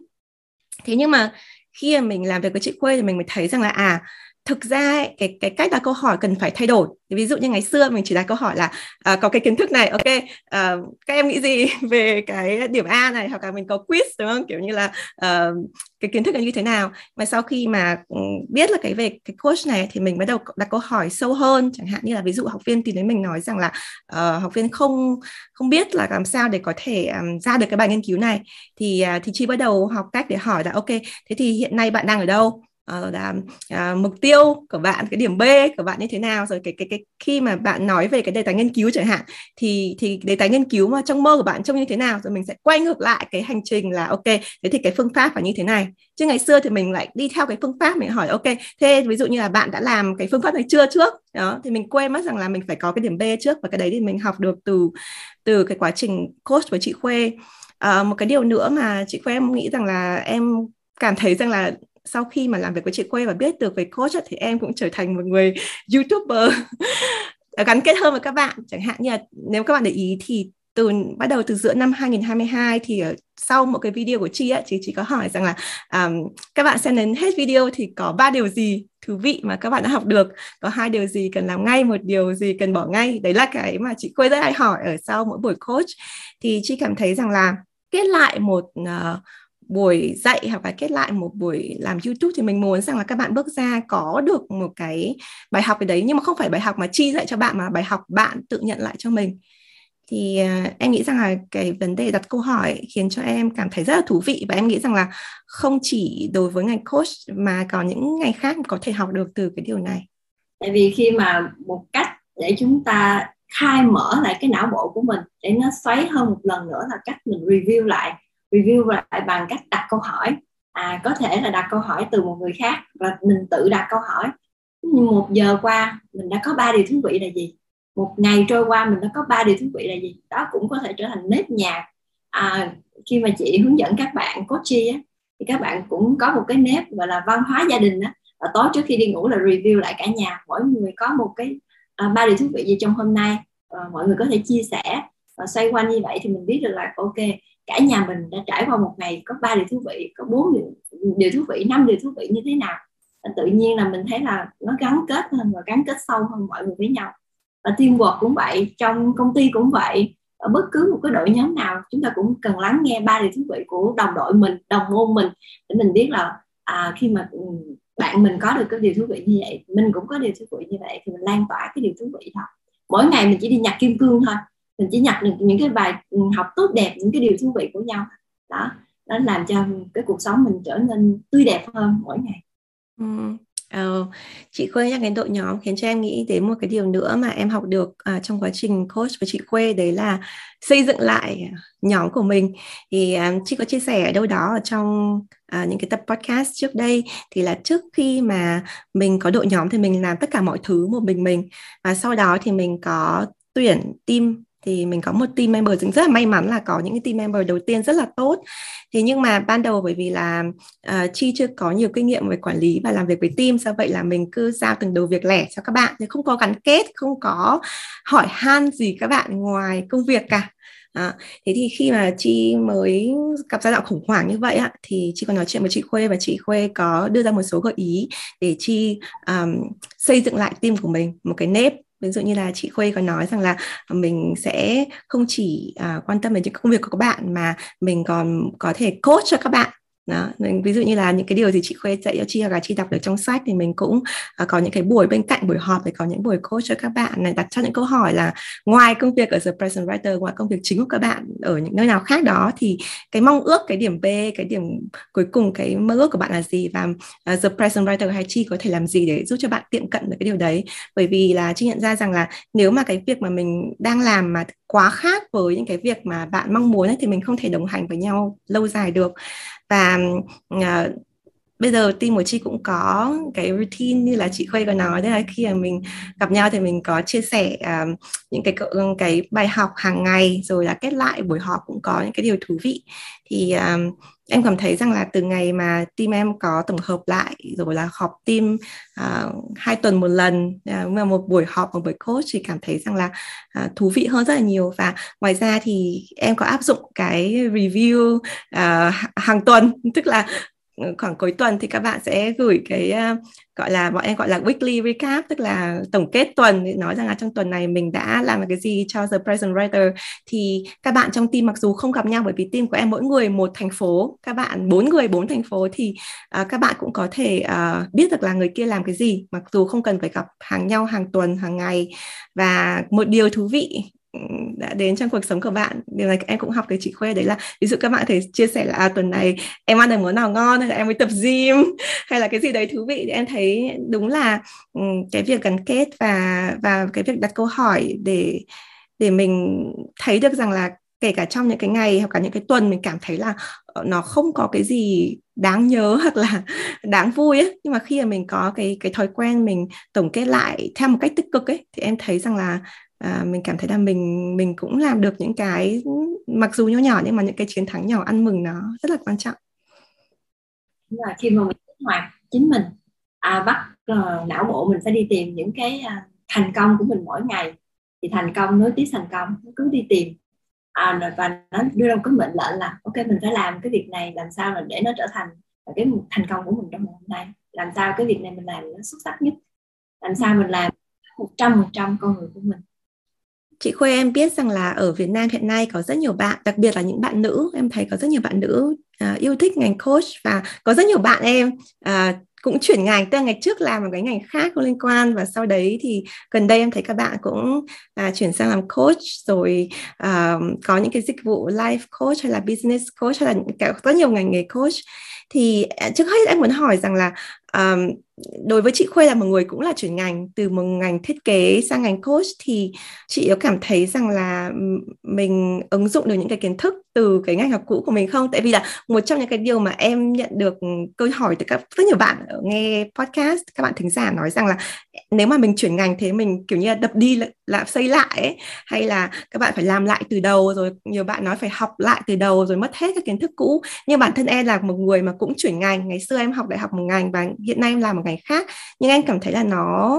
Thế nhưng mà khi mà mình làm việc với chị Quê thì mình mới thấy rằng là à thực ra ấy, cái cái cách đặt câu hỏi cần phải thay đổi. Ví dụ như ngày xưa mình chỉ đặt câu hỏi là à, có cái kiến thức này ok à, các em nghĩ gì về cái điểm A này hoặc là mình có quiz đúng không? Kiểu như là uh, cái kiến thức là như thế nào? Mà sau khi mà ừ, biết là cái về cái coach này thì mình bắt đầu đặt câu hỏi sâu hơn. Chẳng hạn như là ví dụ học viên tìm đến mình nói rằng là uh, học viên không không biết là làm sao để có thể um, ra được cái bài nghiên cứu này. Thì uh, thì chi bắt đầu học cách để hỏi là ok thế thì hiện nay bạn đang ở đâu? Uh, là uh, mục tiêu của bạn cái điểm B của bạn như thế nào? Rồi cái cái cái khi mà bạn nói về cái đề tài nghiên cứu chẳng hạn thì thì đề tài nghiên cứu mà trong mơ của bạn trông như thế nào? Rồi mình sẽ quay ngược lại cái hành trình là ok thế thì cái phương pháp phải như thế này. Chứ ngày xưa thì mình lại đi theo cái phương pháp mình hỏi ok thế ví dụ như là bạn đã làm cái phương pháp này chưa trước? Đó thì mình quên mất rằng là mình phải có cái điểm B trước và cái đấy thì mình học được từ từ cái quá trình coach với chị Khuê. À, một cái điều nữa mà chị Khuê em nghĩ rằng là em cảm thấy rằng là sau khi mà làm việc với chị Quê và biết được về coach thì em cũng trở thành một người youtuber gắn kết hơn với các bạn. Chẳng hạn như là nếu các bạn để ý thì từ bắt đầu từ giữa năm 2022 thì ở sau một cái video của chị ấy, chị chỉ có hỏi rằng là um, các bạn xem đến hết video thì có ba điều gì thú vị mà các bạn đã học được? Có hai điều gì cần làm ngay một điều gì cần bỏ ngay? Đấy là cái mà chị quê rất hay hỏi ở sau mỗi buổi coach. Thì chị cảm thấy rằng là kết lại một uh, buổi dạy hoặc là kết lại một buổi làm YouTube thì mình muốn rằng là các bạn bước ra có được một cái bài học cái đấy. Nhưng mà không phải bài học mà chi dạy cho bạn mà bài học bạn tự nhận lại cho mình. Thì uh, em nghĩ rằng là cái vấn đề đặt câu hỏi khiến cho em cảm thấy rất là thú vị và em nghĩ rằng là không chỉ đối với ngành coach mà còn những ngành khác có thể học được từ cái điều này. Tại vì khi mà một cách để chúng ta khai mở lại cái não bộ của mình để nó xoáy hơn một lần nữa là cách mình review lại review lại bằng cách đặt câu hỏi. À có thể là đặt câu hỏi từ một người khác và mình tự đặt câu hỏi. Một giờ qua mình đã có ba điều thú vị là gì? Một ngày trôi qua mình đã có ba điều thú vị là gì? Đó cũng có thể trở thành nếp nhạc. À, khi mà chị hướng dẫn các bạn coaching á, thì các bạn cũng có một cái nếp gọi là văn hóa gia đình á. Là tối trước khi đi ngủ là review lại cả nhà. Mỗi người có một cái à, ba điều thú vị gì trong hôm nay. À, mọi người có thể chia sẻ. Và xoay quanh như vậy thì mình biết được là ok cả nhà mình đã trải qua một ngày có ba điều thú vị có bốn điều, điều thú vị năm điều thú vị như thế nào. Và tự nhiên là mình thấy là nó gắn kết hơn và gắn kết sâu hơn mọi người với nhau. Và teamwork cũng vậy trong công ty cũng vậy. Ở bất cứ một cái đội nhóm nào chúng ta cũng cần lắng nghe ba điều thú vị của đồng đội mình đồng môn mình để mình biết là à, khi mà ừ, bạn mình có được cái điều thú vị như vậy mình cũng có điều thú vị như vậy thì mình lan tỏa cái điều thú vị đó. Mỗi ngày mình chỉ đi nhặt kim cương thôi mình chỉ nhặt được những cái bài ừ, học tốt đẹp những cái điều thú vị của nhau. Đó nó làm cho cái cuộc sống mình trở nên tươi đẹp hơn mỗi ngày. Ừ. Ờ, chị Khuê nhắc đến đội nhóm khiến cho em nghĩ đến một cái điều nữa mà em học được à, trong quá trình coach với chị Khuê đấy là xây dựng lại nhóm của mình. Thì à, chị có chia sẻ ở đâu đó ở trong à, những cái tập podcast trước đây thì là trước khi mà mình có đội nhóm thì mình làm tất cả mọi thứ một mình mình và sau đó thì mình có tuyển team thì mình có một team member rất là may mắn là có những cái team member đầu tiên rất là tốt. Thế nhưng mà ban đầu bởi vì là uh, chi chưa có nhiều kinh nghiệm về quản lý và làm việc với team do vậy là mình cứ giao từng đầu việc lẻ cho các bạn. Thì không có gắn kết không có hỏi han gì các bạn ngoài công việc cả. À, thế thì khi mà chị mới gặp giai đoạn khủng hoảng như vậy á, thì chị có nói chuyện với chị Khuê và chị Khuê có đưa ra một số gợi ý để chi um, xây dựng lại team của mình một cái nếp ví dụ như là chị Khuê có nói rằng là mình sẽ không chỉ uh, quan tâm đến những công việc của các bạn mà mình còn có thể coach cho các bạn đó nên ví dụ như là những cái điều gì chị khoe dạy cho chi hoặc là chi đọc được trong sách thì mình cũng uh, có những cái buổi bên cạnh buổi họp thì có những buổi coach cho các bạn này đặt cho những câu hỏi là ngoài công việc ở The Present Writer ngoài công việc chính của các bạn ở những nơi nào khác đó thì cái mong ước cái điểm B cái điểm cuối cùng cái mơ ước của bạn là gì và uh, The Present Writer hay chi có thể làm gì để giúp cho bạn tiệm cận được cái điều đấy? Bởi vì là chị nhận ra rằng là nếu mà cái việc mà mình đang làm mà quá khác với những cái việc mà bạn mong muốn ấy, thì mình không thể đồng hành với nhau lâu dài được. Và uh, bây giờ team của chị cũng có cái routine như là chị khuê có nói đấy là khi mà mình gặp nhau thì mình có chia sẻ uh, những cái cái bài học hàng ngày rồi là kết lại buổi họp cũng có những cái điều thú vị. Thì um, em cảm thấy rằng là từ ngày mà team em có tổng hợp lại rồi là họp team uh, hai tuần một lần uh, một buổi họp một buổi coach thì cảm thấy rằng là uh, thú vị hơn rất là nhiều. Và ngoài ra thì em có áp dụng cái review uh, hàng tuần tức là khoảng cuối tuần thì các bạn sẽ gửi cái à, gọi là bọn em gọi là weekly recap tức là tổng kết tuần. Nói rằng là trong tuần này mình đã làm cái gì cho the present writer. Thì các bạn trong team mặc dù không gặp nhau bởi vì team của em mỗi người một thành phố các bạn bốn người bốn thành phố thì uh, các bạn cũng có thể uh, biết được là người kia làm cái gì mặc dù không cần phải gặp hàng nhau hàng tuần hàng ngày. Và một điều thú vị đã đến trong cuộc sống của bạn. Điều này em cũng học từ chị khuê đấy là ví dụ các bạn thể chia sẻ là à, tuần này em ăn được món nào ngon hay là em mới tập gym. Hay là cái gì đấy thú vị thì em thấy đúng là ừ, cái việc gắn kết và và cái việc đặt câu hỏi để để mình thấy được rằng là kể cả trong những cái ngày hoặc cả những cái tuần mình cảm thấy là ờ, nó không có cái gì đáng nhớ hoặc là đáng vui ấy nhưng mà khi mà mình có cái cái thói quen mình tổng kết lại theo một cách tích cực ấy thì em thấy rằng là à, mình cảm thấy là mình mình cũng làm được những cái mặc dù nhỏ nhỏ nhưng mà những cái chiến thắng nhỏ ăn mừng nó rất là quan trọng. Là khi mà mình kích hoạt chính mình à, bắt uh, não bộ mình phải đi tìm những cái uh, thành công của mình mỗi ngày thì thành công nối tiếp thành công cứ đi tìm. À, và nó đưa ra một cái mệnh lệnh là ok mình phải làm cái việc này làm sao là để nó trở thành cái thành công của mình trong ngày hôm nay. Làm sao cái việc này mình làm nó xuất sắc nhất. Làm sao mình làm một trăm phần trăm con người của mình chị Khuê em biết rằng là ở Việt Nam hiện nay có rất nhiều bạn, đặc biệt là những bạn nữ, em thấy có rất nhiều bạn nữ uh, yêu thích ngành coach và có rất nhiều bạn em uh, cũng chuyển ngành từ ngày trước làm một cái ngành khác không liên quan và sau đấy thì gần đây em thấy các bạn cũng à, chuyển sang làm coach rồi à, có những cái dịch vụ life coach hay là business coach hay là cả rất nhiều ngành nghề coach. Thì à, trước hết em muốn hỏi rằng là um, đối với chị Khuê là một người cũng là chuyển ngành từ một ngành thiết kế sang ngành coach thì chị có cảm thấy rằng là mình ứng dụng được những cái kiến thức từ cái ngành học cũ của mình không? Tại vì là một trong những cái điều mà em nhận được câu hỏi từ các rất nhiều bạn nghe podcast các bạn thính giả nói rằng là nếu mà mình chuyển ngành thế mình kiểu như là đập đi lại xây lại ấy, hay là các bạn phải làm lại từ đầu rồi nhiều bạn nói phải học lại từ đầu rồi mất hết các kiến thức cũ nhưng bản thân em là một người mà cũng chuyển ngành ngày xưa em học đại học một ngành và hiện nay em làm một ngành khác nhưng anh cảm thấy là nó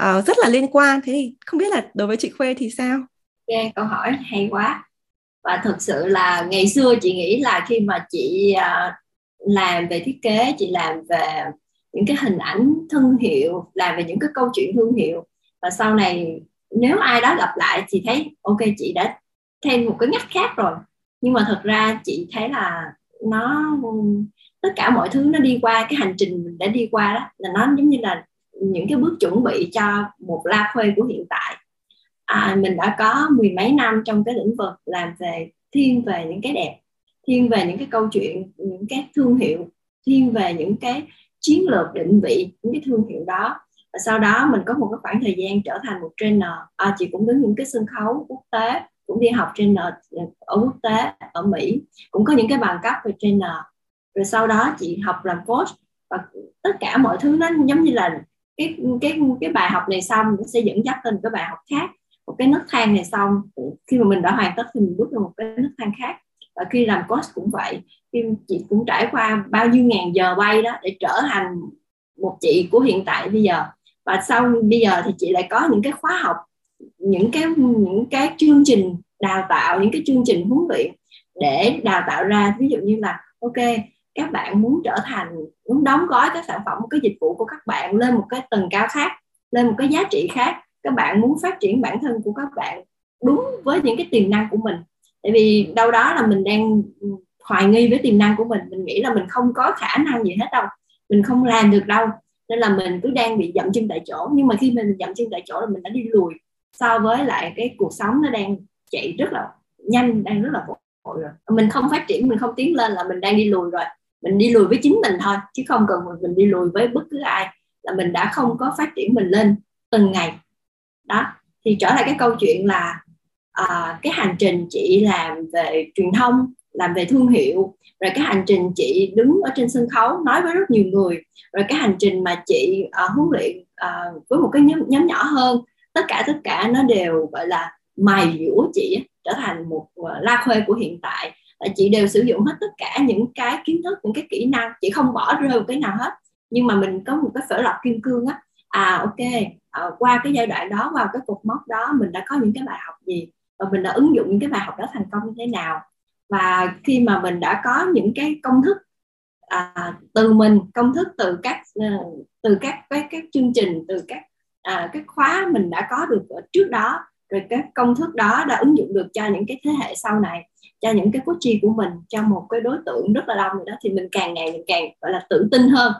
uh, rất là liên quan. Thế thì không biết là đối với chị Khuê thì sao? Yeah, câu hỏi hay quá. Và thực sự là ngày xưa chị nghĩ là khi mà chị uh, làm về thiết kế chị làm về những cái hình ảnh thương hiệu làm về những cái câu chuyện thương hiệu và sau này nếu ai đó gặp lại thì thấy ok chị đã thêm một cái ngách khác rồi. Nhưng mà thật ra chị thấy là nó tất cả mọi thứ nó đi qua cái hành trình mình đã đi qua đó là nó giống như là những cái bước chuẩn bị cho một la khuê của hiện tại. À, mình đã có mười mấy năm trong cái lĩnh vực làm về thiên về những cái đẹp thiên về những cái câu chuyện những cái thương hiệu thiên về những cái chiến lược định vị những cái thương hiệu đó. Và sau đó mình có một cái khoảng thời gian trở thành một trainer. À, chị cũng đứng những cái sân khấu quốc tế cũng đi học trainer ở quốc tế ở Mỹ. Cũng có những cái bằng cấp về trainer rồi sau đó chị học làm coach và tất cả mọi thứ nó giống như là cái cái cái bài học này xong nó sẽ dẫn dắt lên một cái bài học khác, một cái nấc thang này xong. Khi mà mình đã hoàn tất thì mình bước lên một cái nấc thang khác. Và khi làm coach cũng vậy, khi chị cũng trải qua bao nhiêu ngàn giờ bay đó để trở thành một chị của hiện tại bây giờ. Và sau bây giờ thì chị lại có những cái khóa học, những cái những cái chương trình đào tạo, những cái chương trình huấn luyện để đào tạo ra. Ví dụ như là, ok các bạn muốn trở thành, muốn đóng gói cái sản phẩm cái dịch vụ của các bạn lên một cái tầng cao khác, lên một cái giá trị khác, các bạn muốn phát triển bản thân của các bạn đúng với những cái tiềm năng của mình. Tại vì đâu đó là mình đang ừ, hoài nghi với tiềm năng của mình mình nghĩ là mình không có khả năng gì hết đâu, mình không làm được đâu, nên là mình cứ đang bị dậm chân tại chỗ. Nhưng mà khi mình dậm chân tại chỗ là mình đã đi lùi so với lại cái cuộc sống nó đang chạy rất là nhanh, đang rất là vội rồi. Mình không phát triển, mình không tiến lên là mình đang đi lùi rồi mình đi lùi với chính mình thôi chứ không cần mình đi lùi với bất cứ ai là mình đã không có phát triển mình lên từng ngày. Đó thì trở lại cái câu chuyện là à, cái hành trình chị làm về truyền thông làm về thương hiệu rồi cái hành trình chị đứng ở trên sân khấu nói với rất nhiều người rồi cái hành trình mà chị à, huấn luyện à, với một cái nhóm, nhóm nhỏ hơn tất cả tất cả nó đều gọi là mài dũa chị trở thành một à, la khuê của hiện tại là chị đều sử dụng hết tất cả những cái kiến thức những cái kỹ năng chị không bỏ rơi một cái nào hết. Nhưng mà mình có một cái phở lọc kim cương á à ok à, qua cái giai đoạn đó vào cái cột mốc đó mình đã có những cái bài học gì và mình đã ứng dụng những cái bài học đó thành công như thế nào. Và khi mà mình đã có những cái công thức à, từ mình công thức từ các ờ, từ các các các chương trình từ các à, các khóa mình đã có được ở trước đó rồi các công thức đó đã ứng dụng được cho những cái thế hệ sau này cho những cái coaching của mình cho một cái đối tượng rất là đông rồi đó thì mình càng ngày mình càng gọi là tự tin hơn.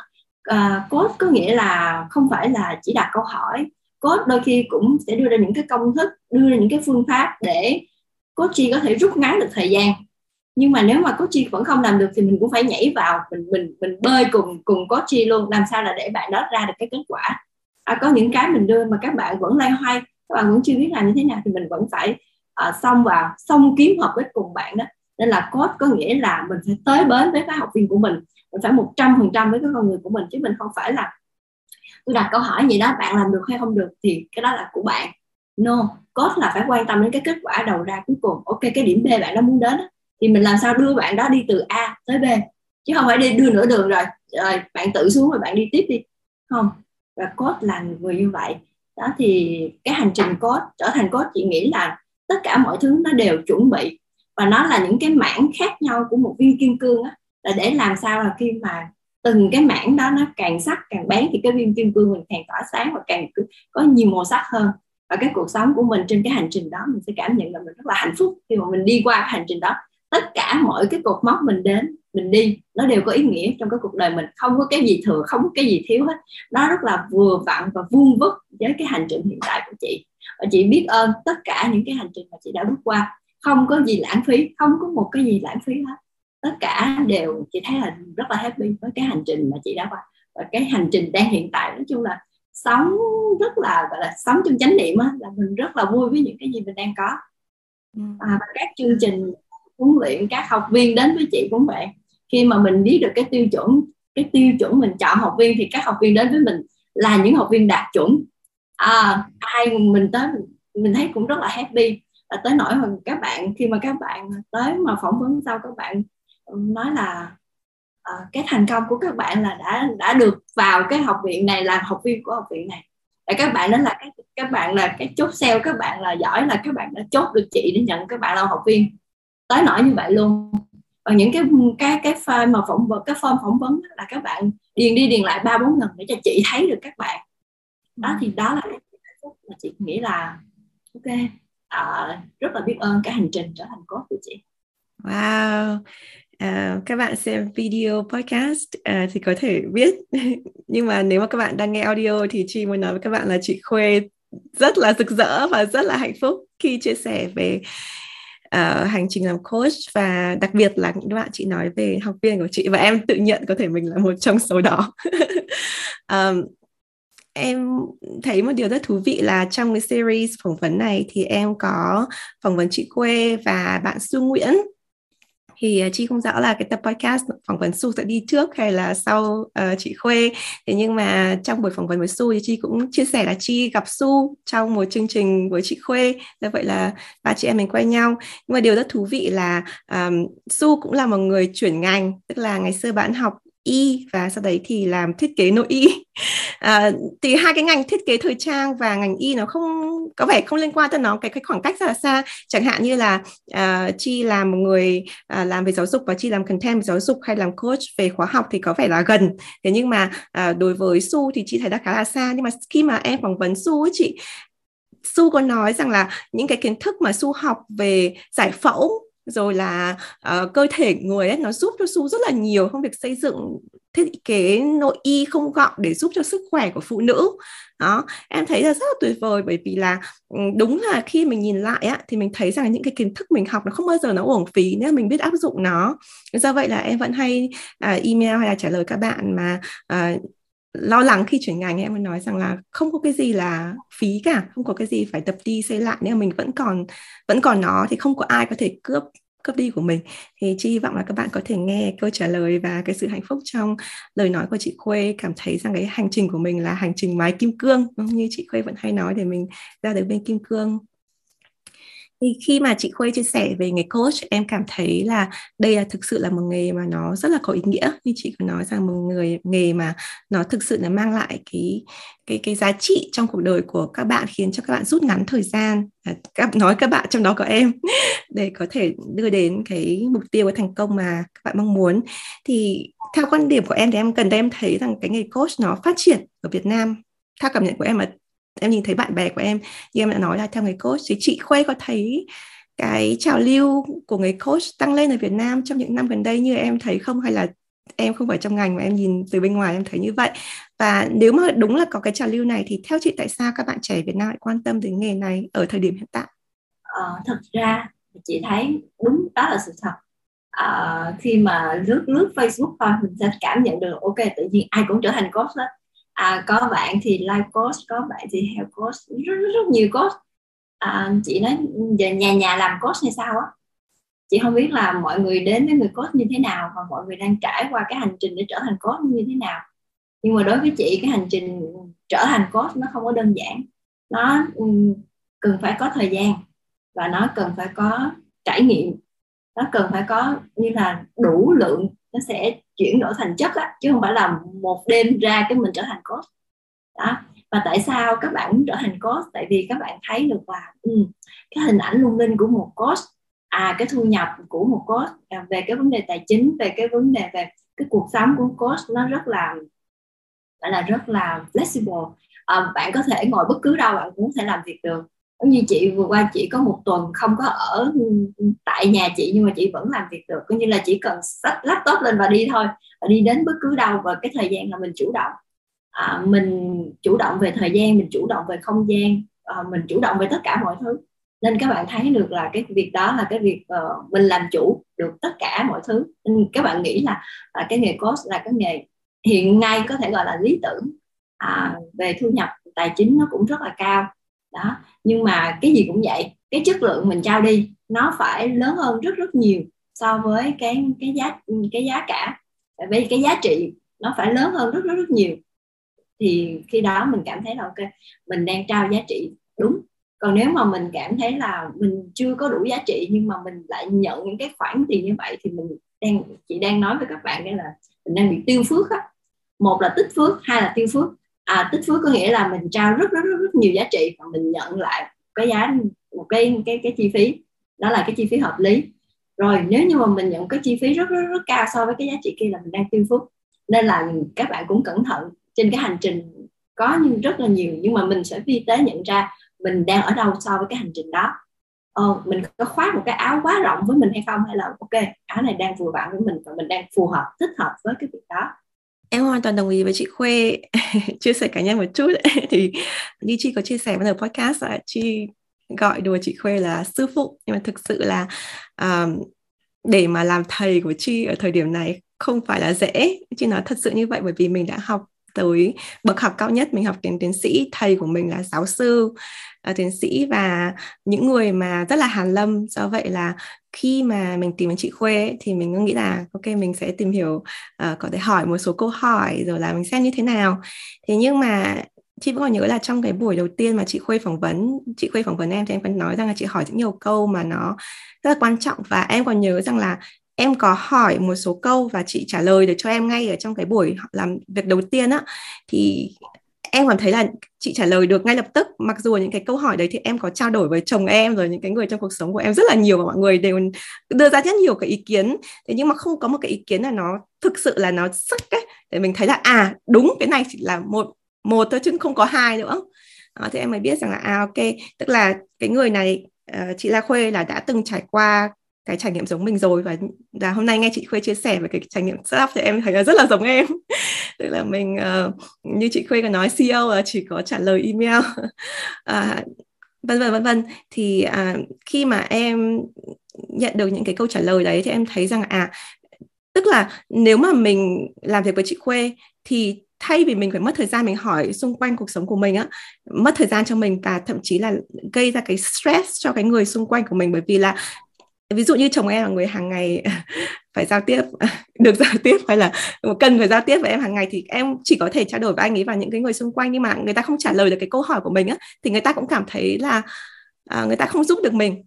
À, code có nghĩa là không phải là chỉ đặt câu hỏi. Code đôi khi cũng sẽ đưa ra những cái công thức đưa ra những cái phương pháp để coaching có thể rút ngắn được thời gian. Nhưng mà nếu mà coaching vẫn không làm được thì mình cũng phải nhảy vào mình mình mình bơi cùng cùng coaching luôn làm sao là để bạn đó ra được cái kết quả. À, có những cái mình đưa mà các bạn vẫn lay hoay các bạn vẫn chưa biết làm như thế nào thì mình vẫn phải uh, xông vào xông kiếm hợp với cùng bạn đó. Nên là coach có nghĩa là mình phải tới bến với các học viên của mình mình phải một trăm phần trăm với cái con người của mình chứ mình không phải là tôi đặt câu hỏi gì đó bạn làm được hay không được thì cái đó là của bạn. No coach là phải quan tâm đến cái kết quả đầu ra cuối cùng. Ok cái điểm b bạn đó muốn đến thì mình làm sao đưa bạn đó đi từ a tới b? Chứ không phải đi đưa nửa đường rồi rồi bạn tự xuống rồi bạn đi tiếp đi. Không và coach là người như vậy đó, thì cái hành trình coach trở thành coach chị nghĩ là tất cả mọi thứ nó đều chuẩn bị. Và nó là những cái mảng khác nhau của một viên kim cương á. Là để làm sao là khi mà từng cái mảng đó nó càng sắc, càng bén thì cái viên kim cương mình càng tỏa sáng và càng có nhiều màu sắc hơn. Và cái cuộc sống của mình trên cái hành trình đó, mình sẽ cảm nhận là mình rất là hạnh phúc khi mà mình đi qua hành trình đó. Tất cả mọi cái cột mốc mình đến mình đi nó đều có ý nghĩa trong cái cuộc đời mình không có cái gì thừa không có cái gì thiếu hết. Nó rất là vừa vặn và vuông vức với cái hành trình hiện tại của chị. Và chị biết ơn tất cả những cái hành trình mà chị đã bước qua. Không có gì lãng phí không có một cái gì lãng phí hết. Tất cả đều chị thấy là rất là happy với cái hành trình mà chị đã qua. Và cái hành trình đang hiện tại nói chung là sống rất là gọi là sống trong chánh niệm á, là mình rất là vui với những cái gì mình đang có. Ừ. à, và các chương trình huấn luyện các học viên đến với chị cũng vậy khi mà mình biết được cái tiêu chuẩn cái tiêu chuẩn mình chọn học viên thì các học viên đến với mình là những học viên đạt chuẩn. À, ai mình tới mình thấy cũng rất là happy. Và tới nỗi mà các bạn khi mà các bạn tới mà phỏng vấn sau các bạn nói là à, cái thành công của các bạn là đã đã được vào cái học viện này làm học viên của học viện này. Và các bạn đó là các các bạn là cái chốt sale các bạn là giỏi là các bạn đã chốt được chị để nhận các bạn là học viên. Tới nỗi như vậy luôn và những cái cái cái file mà phỏng vấn cái form phỏng vấn là các bạn điền đi điền lại ba bốn lần để cho chị thấy được các bạn. Đó thì đó là cái mà chị nghĩ là ok uh, rất là biết ơn cái hành trình trở thành coach của chị. Wow. Uh, các bạn xem video podcast uh, thì có thể biết. Nhưng mà nếu mà các bạn đang nghe audio thì chị muốn nói với các bạn là chị Khuê rất là rực rỡ và rất là hạnh phúc khi chia sẻ về uh, hành trình làm coach và đặc biệt là những bạn chị nói về học viên của chị và em tự nhận có thể mình là một trong số đó. Um, em thấy một điều rất thú vị là trong cái series phỏng vấn này thì em có phỏng vấn chị Quê và bạn Su Nguyễn thì uh, chi không rõ là cái tập podcast phỏng vấn Su sẽ đi trước hay là sau uh, chị Khuê. Thế nhưng mà trong buổi phỏng vấn với Su thì chi cũng chia sẻ là chi gặp Su trong một chương trình với chị Khuê. Do vậy là ba chị em mình quen nhau. Nhưng mà điều rất thú vị là um, Su cũng là một người chuyển ngành tức là ngày xưa bạn học y và sau đấy thì làm thiết kế nội y. À, thì hai cái ngành thiết kế thời trang và ngành y nó không có vẻ không liên quan tới nó cái cái khoảng cách rất là xa. Chẳng hạn như là uh, chi làm một người uh, làm về giáo dục và chi làm content về giáo dục hay làm coach về khóa học thì có vẻ là gần. Thế nhưng mà uh, đối với su thì chị thấy đã khá là xa. Nhưng mà khi mà em phỏng vấn su ấy chị su có nói rằng là những cái kiến thức mà su học về giải phẫu rồi là uh, cơ thể người ấy nó giúp cho su rất là nhiều trong việc xây dựng thiết kế nội y không gọn để giúp cho sức khỏe của phụ nữ. Đó em thấy là rất là tuyệt vời bởi vì là ừ, đúng là khi mình nhìn lại á thì mình thấy rằng những cái kiến thức mình học nó không bao giờ nó uổng phí nếu mình biết áp dụng nó. Do vậy là em vẫn hay uh, email hay là trả lời các bạn mà uh, lo lắng khi chuyển ngành, em mới nói rằng là không có cái gì là phí cả, không có cái gì phải tập đi xây lại nếu mình vẫn còn vẫn còn nó thì không có ai có thể cướp cướp đi của mình. Thì chi hy vọng là các bạn có thể nghe câu trả lời và cái sự hạnh phúc trong lời nói của chị Khuê. Cảm thấy rằng cái hành trình của mình là hành trình mái kim cương. Như chị Khuê vẫn hay nói để mình ra được bên kim cương thì khi mà chị Khuê chia sẻ về nghề coach, em cảm thấy là đây là thực sự là một nghề mà nó rất là có ý nghĩa. Như chị có nói rằng một người, nghề mà nó thực sự là mang lại cái cái cái giá trị trong cuộc đời của các bạn, khiến cho các bạn rút ngắn thời gian. À, các, nói các bạn trong đó có em để có thể đưa đến cái mục tiêu cái thành công mà các bạn mong muốn. Thì theo quan điểm của em thì em cần đây em thấy rằng cái nghề coach nó phát triển ở Việt Nam. Theo cảm nhận của em là em nhìn thấy bạn bè của em như em đã nói là theo người coach thì chị Khuê có thấy cái trào lưu của người coach tăng lên ở Việt Nam trong những năm gần đây như em thấy không? Hay là em không phải trong ngành mà em nhìn từ bên ngoài em thấy như vậy? Và nếu mà đúng là có cái trào lưu này thì theo chị tại sao các bạn trẻ Việt Nam lại quan tâm đến nghề này ở thời điểm hiện tại? Ờ, thật ra chị thấy đúng đó là sự thật. Ờ, khi mà lướt lướt Facebook thôi mình sẽ cảm nhận được ok tự nhiên ai cũng trở thành coach hết à, có bạn thì life coach có bạn thì health coach rất rất, rất nhiều coach à, chị nói giờ nhà nhà làm coach hay sao á? Chị không biết là mọi người đến với người coach như thế nào và mọi người đang trải qua cái hành trình để trở thành coach như thế nào. Nhưng mà đối với chị cái hành trình trở thành coach nó không có đơn giản. Nó cần phải có thời gian và nó cần phải có trải nghiệm. Nó cần phải có như là đủ lượng nó sẽ chuyển đổi thành chất á chứ không phải là một đêm ra cái mình trở thành coach đó. Và tại sao các bạn muốn trở thành coach tại vì các bạn thấy được là ừ, cái hình ảnh lung linh của một coach à cái thu nhập của một coach à, về cái vấn đề tài chính về cái vấn đề về cái cuộc sống của coach nó rất là gọi là rất là flexible. À, bạn có thể ngồi bất cứ đâu bạn cũng có thể làm việc được giống như chị vừa qua chị có một tuần không có ở tại nhà chị nhưng mà chị vẫn làm việc được. Coi như là chỉ cần sách laptop lên và đi thôi và đi đến bất cứ đâu và cái thời gian là mình chủ động. À, mình chủ động về thời gian mình chủ động về không gian à, mình chủ động về tất cả mọi thứ. Nên các bạn thấy được là cái việc đó là cái việc uh, mình làm chủ được tất cả mọi thứ. Nên các bạn nghĩ là là cái nghề coach là cái nghề hiện nay có thể gọi là lý tưởng. À, về thu nhập tài chính nó cũng rất là cao đó nhưng mà cái gì cũng vậy cái chất lượng mình trao đi nó phải lớn hơn rất rất nhiều so với cái cái giá cái giá cả. Tại vì cái giá trị nó phải lớn hơn rất rất rất nhiều. Thì khi đó mình cảm thấy là ok mình đang trao giá trị đúng. Còn nếu mà mình cảm thấy là mình chưa có đủ giá trị nhưng mà mình lại nhận những cái khoản tiền như vậy thì mình đang chị đang nói với các bạn đây là mình đang bị tiêu phước á. Một là tích phước hai là tiêu phước. À, tích phước có nghĩa là mình trao rất rất rất, rất nhiều giá trị và mình nhận lại cái giá một cái cái cái chi phí. Đó là cái chi phí hợp lý. Rồi nếu như mà mình nhận cái chi phí rất rất rất cao so với cái giá trị kia là mình đang tiêu phước nên là các bạn cũng cẩn thận trên cái hành trình. Có nhưng rất là nhiều nhưng mà mình sẽ vi tế nhận ra mình đang ở đâu so với cái hành trình đó. Ờ, mình có khoác một cái áo quá rộng với mình hay không hay là ok áo này đang vừa vặn với mình và mình đang phù hợp thích hợp với cái việc đó. Em hoàn toàn đồng ý với chị Khuê. Chia sẻ cá nhân một chút. Thì như chị có chia sẻ vào podcast là chị gọi đùa chị Khuê là sư phụ. Nhưng mà thực sự là um, để mà làm thầy của chi ở thời điểm này không phải là dễ. Chị nói thật sự như vậy bởi vì mình đã học tới bậc học cao nhất. Mình học đến tiến sĩ thầy của mình là giáo sư uh, tiến sĩ và những người mà rất là hàn lâm. Do vậy là khi mà mình tìm đến chị Khuê ấy, thì mình nghĩ là ok mình sẽ tìm hiểu uh, có thể hỏi một số câu hỏi rồi là mình xem như thế nào. Thế nhưng mà chị vẫn còn nhớ là trong cái buổi đầu tiên mà chị Khuê phỏng vấn chị Khuê phỏng vấn em thì em vẫn nói rằng là chị hỏi rất nhiều câu mà nó rất là quan trọng. Và em còn nhớ rằng là em có hỏi một số câu và chị trả lời được cho em ngay ở trong cái buổi làm việc đầu tiên á. Thì em cảm thấy là chị trả lời được ngay lập tức. Mặc dù những cái câu hỏi đấy thì em có trao đổi với chồng em rồi những cái người trong cuộc sống của em rất là nhiều và mọi người đều đưa ra rất nhiều cái ý kiến. Thế nhưng mà không có một cái ý kiến là nó thực sự là nó sắc ấy. Để mình thấy là à đúng cái này chỉ là một một thôi chứ không có hai nữa. Đó, thì em mới biết rằng là à ok tức là cái người này uh, chị La Khuê là đã từng trải qua cái trải nghiệm giống mình rồi. Và là hôm nay nghe chị Khuê chia sẻ về cái trải nghiệm startup thì em thấy là rất là giống em. Tức là mình uh, như chị Khuê có nói CEO là chỉ có trả lời email. Uh, vân vân vân vân. Thì à, khi mà em nhận được những cái câu trả lời đấy thì em thấy rằng à tức là nếu mà mình làm việc với chị Khuê thì thay vì mình phải mất thời gian mình hỏi xung quanh cuộc sống của mình á mất thời gian cho mình và thậm chí là gây ra cái stress cho cái người xung quanh của mình bởi vì là ví dụ như chồng em là người hàng ngày phải giao tiếp được giao tiếp hay là cần phải giao tiếp với em hàng ngày thì em chỉ có thể trao đổi với anh ấy và những cái người xung quanh nhưng mà người ta không trả lời được cái câu hỏi của mình á thì người ta cũng cảm thấy là à, người ta không giúp được mình.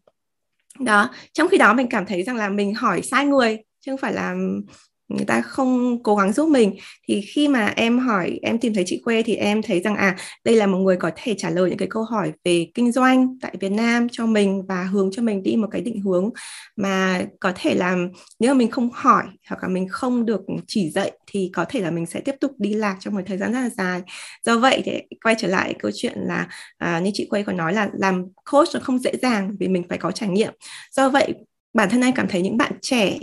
Đó trong khi đó mình cảm thấy rằng là mình hỏi sai người chứ không phải là người ta không cố gắng giúp mình. Thì khi mà em hỏi em tìm thấy chị Khuê thì em thấy rằng à đây là một người có thể trả lời những cái câu hỏi về kinh doanh tại Việt Nam cho mình và hướng cho mình đi một cái định hướng mà có thể làm nếu mà mình không hỏi hoặc là mình không được chỉ dạy thì có thể là mình sẽ tiếp tục đi lạc trong một thời gian rất là dài. Do vậy thì quay trở lại câu chuyện là à, như chị Khuê còn nói là làm coach nó không dễ dàng vì mình phải có trải nghiệm. Do vậy bản thân anh cảm thấy những bạn trẻ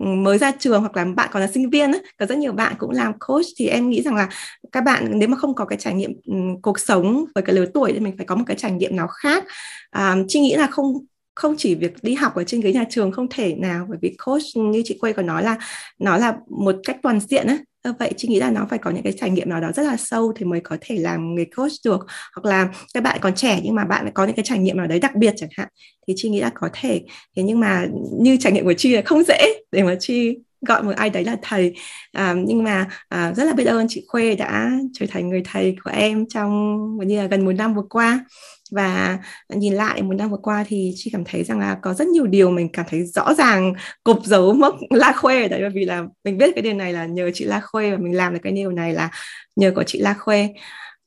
mới ra trường hoặc là bạn còn là sinh viên ấy, có rất nhiều bạn cũng làm coach thì em nghĩ rằng là các bạn nếu mà không có cái trải nghiệm um, cuộc sống với cái lứa tuổi thì mình phải có một cái trải nghiệm nào khác. À, chị nghĩ là không không chỉ việc đi học ở trên ghế nhà trường không thể nào bởi vì coach như chị quay còn nói là nó là một cách toàn diện á vậy chị nghĩ là nó phải có những cái trải nghiệm nào đó rất là sâu thì mới có thể làm người coach được. Hoặc là các bạn còn trẻ nhưng mà bạn có những cái trải nghiệm nào đấy đặc biệt chẳng hạn thì chị nghĩ là có thể. Thế nhưng mà như trải nghiệm của chi là không dễ để mà chi gọi một ai đấy là thầy. À, nhưng mà à, rất là biết ơn chị Khuê đã trở thành người thầy của em trong như là gần một năm vừa qua và nhìn lại một năm vừa qua thì chị cảm thấy rằng là có rất nhiều điều mình cảm thấy rõ ràng cục dấu mốc La Khuê ở đấy. Bởi vì là mình biết cái điều này là nhờ chị La Khuê và mình làm được cái điều này là nhờ có chị La Khuê.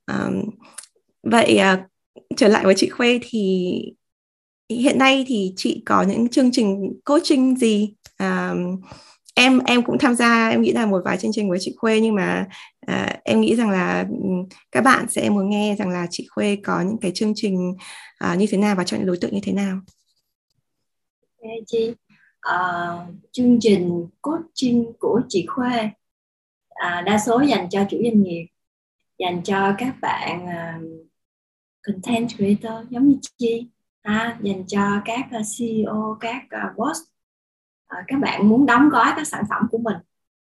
Um, vậy uh, trở lại với chị Khuê thì hiện nay thì chị có những chương trình coaching gì? Um, em em cũng tham gia em nghĩ là một vài chương trình với chị Khuê nhưng mà à, em nghĩ rằng là các bạn sẽ muốn nghe rằng là chị Khuê có những cái chương trình à, như thế nào và chọn những đối tượng như thế nào. Okay, chị uh, chương trình coaching của chị Khuê à, đa số dành cho chủ doanh nghiệp dành cho các bạn uh, content creator giống như chị ha, dành cho các à, uh, CEO các uh, boss à, các bạn muốn đóng gói các sản phẩm của mình.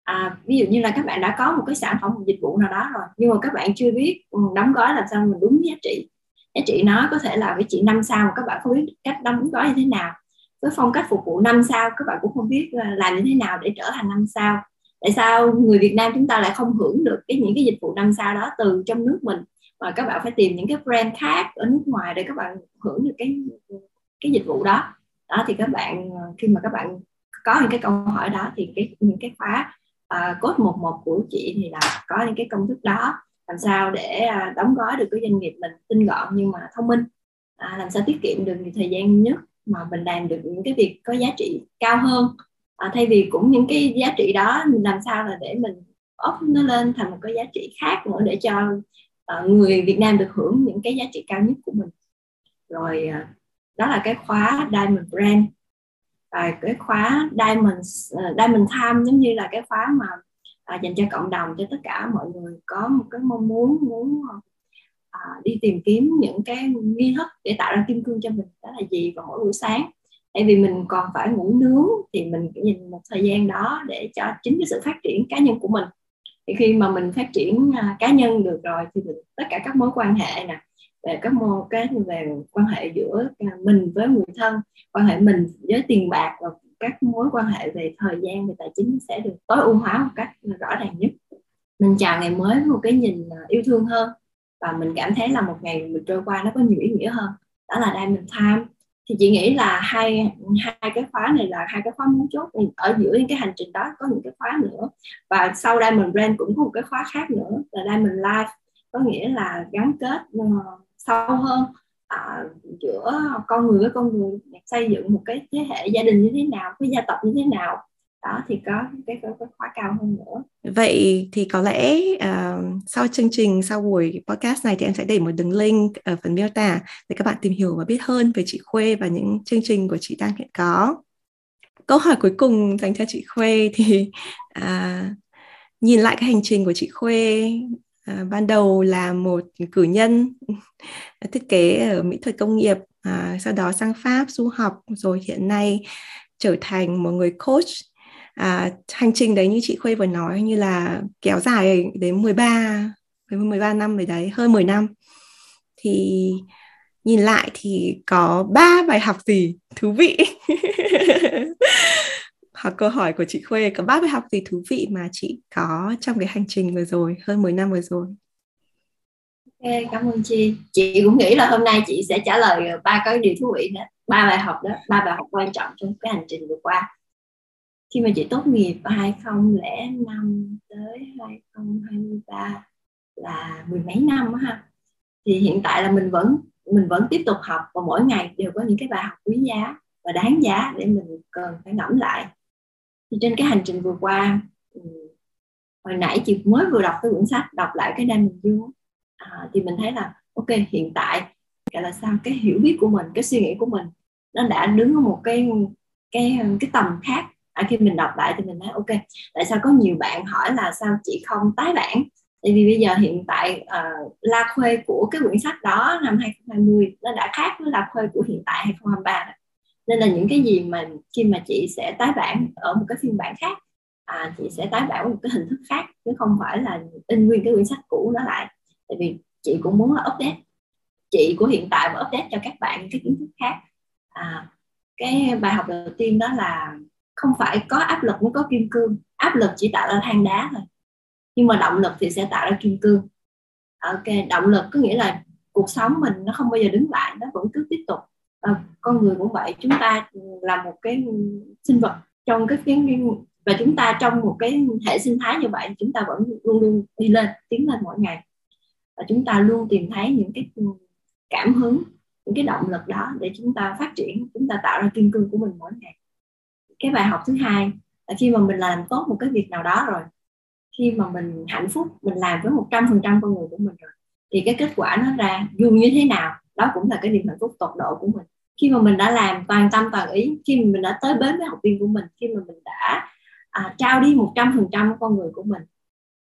À, ví dụ như là các bạn đã có một cái sản phẩm một dịch vụ nào đó rồi nhưng mà các bạn chưa biết ừ, đóng gói làm sao mình đúng giá trị. Giá trị nó có thể là với chị năm sao mà các bạn không biết cách đóng gói như thế nào. Với phong cách phục vụ năm sao các bạn cũng không biết ờ, làm như thế nào để trở thành năm sao. Tại sao người Việt Nam chúng ta lại không hưởng được cái những cái dịch vụ năm sao đó từ trong nước mình? Mà các bạn phải tìm những cái brand khác ở nước ngoài để các bạn hưởng được cái cái dịch vụ đó. Đó thì các bạn ờ, khi mà các bạn có những cái câu hỏi đó thì cái những cái khóa uh, code 11 của chị thì là có những cái công thức đó. Làm sao để uh, đóng gói được cái doanh nghiệp mình tinh gọn nhưng mà thông minh? Uh, làm sao tiết kiệm được nhiều thời gian nhất mà mình làm được những cái việc có giá trị cao hơn? Uh, thay vì cũng những cái giá trị đó mình làm sao là để mình ốp nó lên thành một cái giá trị khác nữa để cho uh, người Việt Nam được hưởng những cái giá trị cao nhất của mình? Rồi uh, đó là cái khóa Diamond Brand và cái khóa Diamond uh, ờ, Diamond Time giống như là cái khóa mà uh, dành cho cộng đồng cho tất cả mọi người có một cái mong muốn muốn uh, đi tìm kiếm những cái nghi thức để tạo ra kim cương cho mình. Đó là gì? Vào mỗi buổi sáng. Tại vì mình còn phải ngủ nướng thì mình nhìn một thời gian đó để cho chính cái sự phát triển cá nhân của mình. Thì khi mà mình phát triển uh, cá nhân được rồi thì mình, tất cả các mối quan hệ nè về các mô cái về quan hệ giữa mình với người thân quan hệ mình với tiền bạc và các mối quan hệ về thời gian về tài chính sẽ được tối ưu hóa một cách rõ ràng nhất. Mình chào ngày mới với một cái nhìn à, yêu thương hơn và mình cảm thấy là một ngày mình trôi qua nó có nhiều ý nghĩa hơn. Đó là diamond time. Thì chị nghĩ là hai hai cái khóa này là hai cái khóa mấu chốt ở giữa những cái hành trình đó có những cái khóa nữa. Và sau Diamond Brand cũng có một cái khóa khác nữa là Diamond Life. Có nghĩa là gắn kết uh, sâu hơn à, giữa con người với con người xây dựng một cái thế hệ gia đình như thế nào cái gia tộc như thế nào. Đó thì có cái, cái, cái khóa cao hơn nữa. Vậy thì có lẽ uh, sau chương trình sau buổi podcast này thì em sẽ để một đường link ở phần miêu tả để các bạn tìm hiểu và biết hơn về chị Khuê và những chương trình của chị đang hiện có. Câu hỏi cuối cùng dành cho chị Khuê thì uh, nhìn lại cái hành trình của chị Khuê à, ban đầu là một cử nhân thiết kế ở mỹ thuật công nghiệp à, sau đó sang Pháp du học rồi hiện nay trở thành một người coach. À, hành trình đấy như chị Khuê vừa nói như là kéo dài đến 13 13 năm rồi đấy hơn 10 năm. Thì nhìn lại thì có ba bài học gì thú vị. hoặc câu hỏi của chị Khuê có ba bài học gì thú vị mà chị có trong cái hành trình vừa rồi hơn 10 năm vừa rồi Ok, cảm ơn chị. Chị cũng nghĩ là hôm nay chị sẽ trả lời ờ, ba cái điều thú vị đó, ba bài học đó, ba bài học quan trọng trong cái hành trình vừa qua. Khi mà chị tốt nghiệp 2005 tới 2023 là mười mấy năm đó ha. Thì hiện tại là mình vẫn mình vẫn tiếp tục học và mỗi ngày đều có những cái bài học quý giá và đáng giá để mình cần phải ngẫm lại. Thì trên cái hành trình vừa qua hồi nãy chị mới vừa đọc cái quyển sách đọc lại cái đam mình vua à, thì mình thấy là ok hiện tại gọi là sao cái hiểu biết của mình cái suy nghĩ của mình nó đã đứng ở một cái cái cái tầm khác. À, khi mình đọc lại thì mình thấy ok tại sao có nhiều bạn hỏi là sao chị không tái bản? Tại vì bây giờ hiện tại uh, la khuê của cái quyển sách đó năm 2020 nó đã khác với la khuê của hiện tại 2023 nên là những cái gì mà khi mà chị sẽ tái bản ở một cái phiên bản khác à, chị sẽ tái bản một cái hình thức khác chứ không phải là in nguyên cái quyển sách cũ đó lại. Tại vì chị cũng muốn là update. Chị của hiện tại và update cho các bạn những cái kiến thức khác. À, cái bài học đầu tiên đó là không phải có áp lực mới có kim cương. Áp lực chỉ tạo ra than đá thôi. Nhưng mà động lực thì sẽ tạo ra kim cương. Ok động lực có nghĩa là cuộc sống mình nó không bao giờ đứng lại nó vẫn cứ tiếp tục à, con người cũng vậy chúng ta là một cái sinh vật trong cái phiến và chúng ta trong một cái hệ sinh thái như vậy chúng ta vẫn luôn luôn đi lên tiến lên mỗi ngày. Và chúng ta luôn tìm thấy những cái cảm hứng những cái động lực đó để chúng ta phát triển chúng ta tạo ra kim cương của mình mỗi ngày. Cái bài học thứ hai là khi mà mình làm tốt một cái việc nào đó rồi khi mà mình hạnh phúc mình làm với một trăm phần trăm con người của mình rồi thì cái kết quả nó ra dù như thế nào đó cũng là cái niềm hạnh phúc tột độ của mình. Khi mà mình đã làm toàn tâm toàn ý khi mà mình đã tới bến với học viên của mình khi mà mình đã à, trao đi một trăm phần trăm con người của mình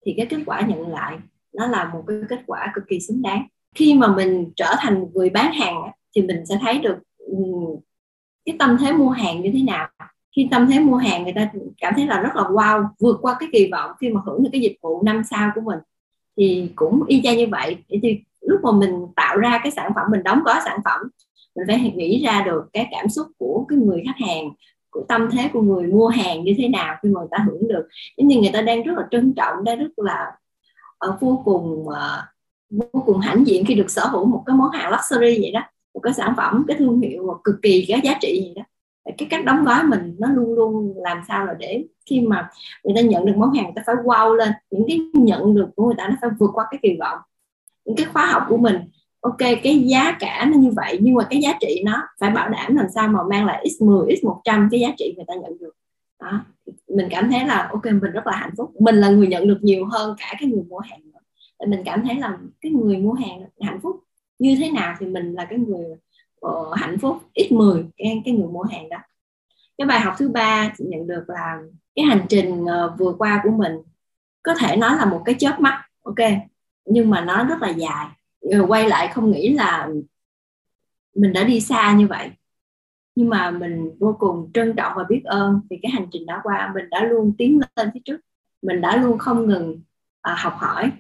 thì cái kết quả nhận lại nó là một cái kết quả cực kỳ xứng đáng. Khi mà mình trở thành một người bán hàng thì mình sẽ thấy được cái tâm thế mua hàng như thế nào. Khi tâm thế mua hàng người ta cảm thấy là rất là wow vượt qua cái kỳ vọng khi mà hưởng được cái dịch vụ năm sao của mình thì cũng y chang như vậy. Thì lúc mà mình tạo ra cái sản phẩm mình đóng gói sản phẩm mình phải nghĩ ra được cái cảm xúc của cái người khách hàng của tâm thế của người mua hàng như thế nào khi mà người ta hưởng được. Giống như người ta đang rất là trân trọng đang rất là uh, vô cùng uh, vô cùng hãnh diện khi được sở hữu một cái món hàng luxury vậy đó một cái sản phẩm cái thương hiệu cực kỳ có giá trị vậy đó. Cái cách đóng gói mình nó luôn luôn làm sao là để khi mà người ta nhận được món hàng người ta phải wow lên những cái nhận được của người ta nó phải vượt qua cái kỳ vọng những cái khóa học của mình. Ok cái giá cả nó như vậy nhưng mà cái giá trị nó phải bảo đảm làm sao mà mang lại x10 x100 cái giá trị người ta nhận được. Đó mình cảm thấy là ok mình rất là hạnh phúc. Mình là người nhận được nhiều hơn cả cái người mua hàng nữa. mình cảm thấy là cái người mua hàng hạnh phúc như thế nào thì mình là cái người uh, hạnh phúc x10 cái cái người mua hàng đó. Cái bài học thứ ba chị nhận được là cái hành trình uh, vừa qua của mình có thể nói là một cái chớp mắt. Ok nhưng mà nó rất là dài. Rồi quay lại không nghĩ là mình đã đi xa như vậy. Nhưng mà mình vô cùng trân trọng và biết ơn vì cái hành trình đã qua. Mình đã luôn tiến lên phía trước. Mình đã luôn không ngừng à, học hỏi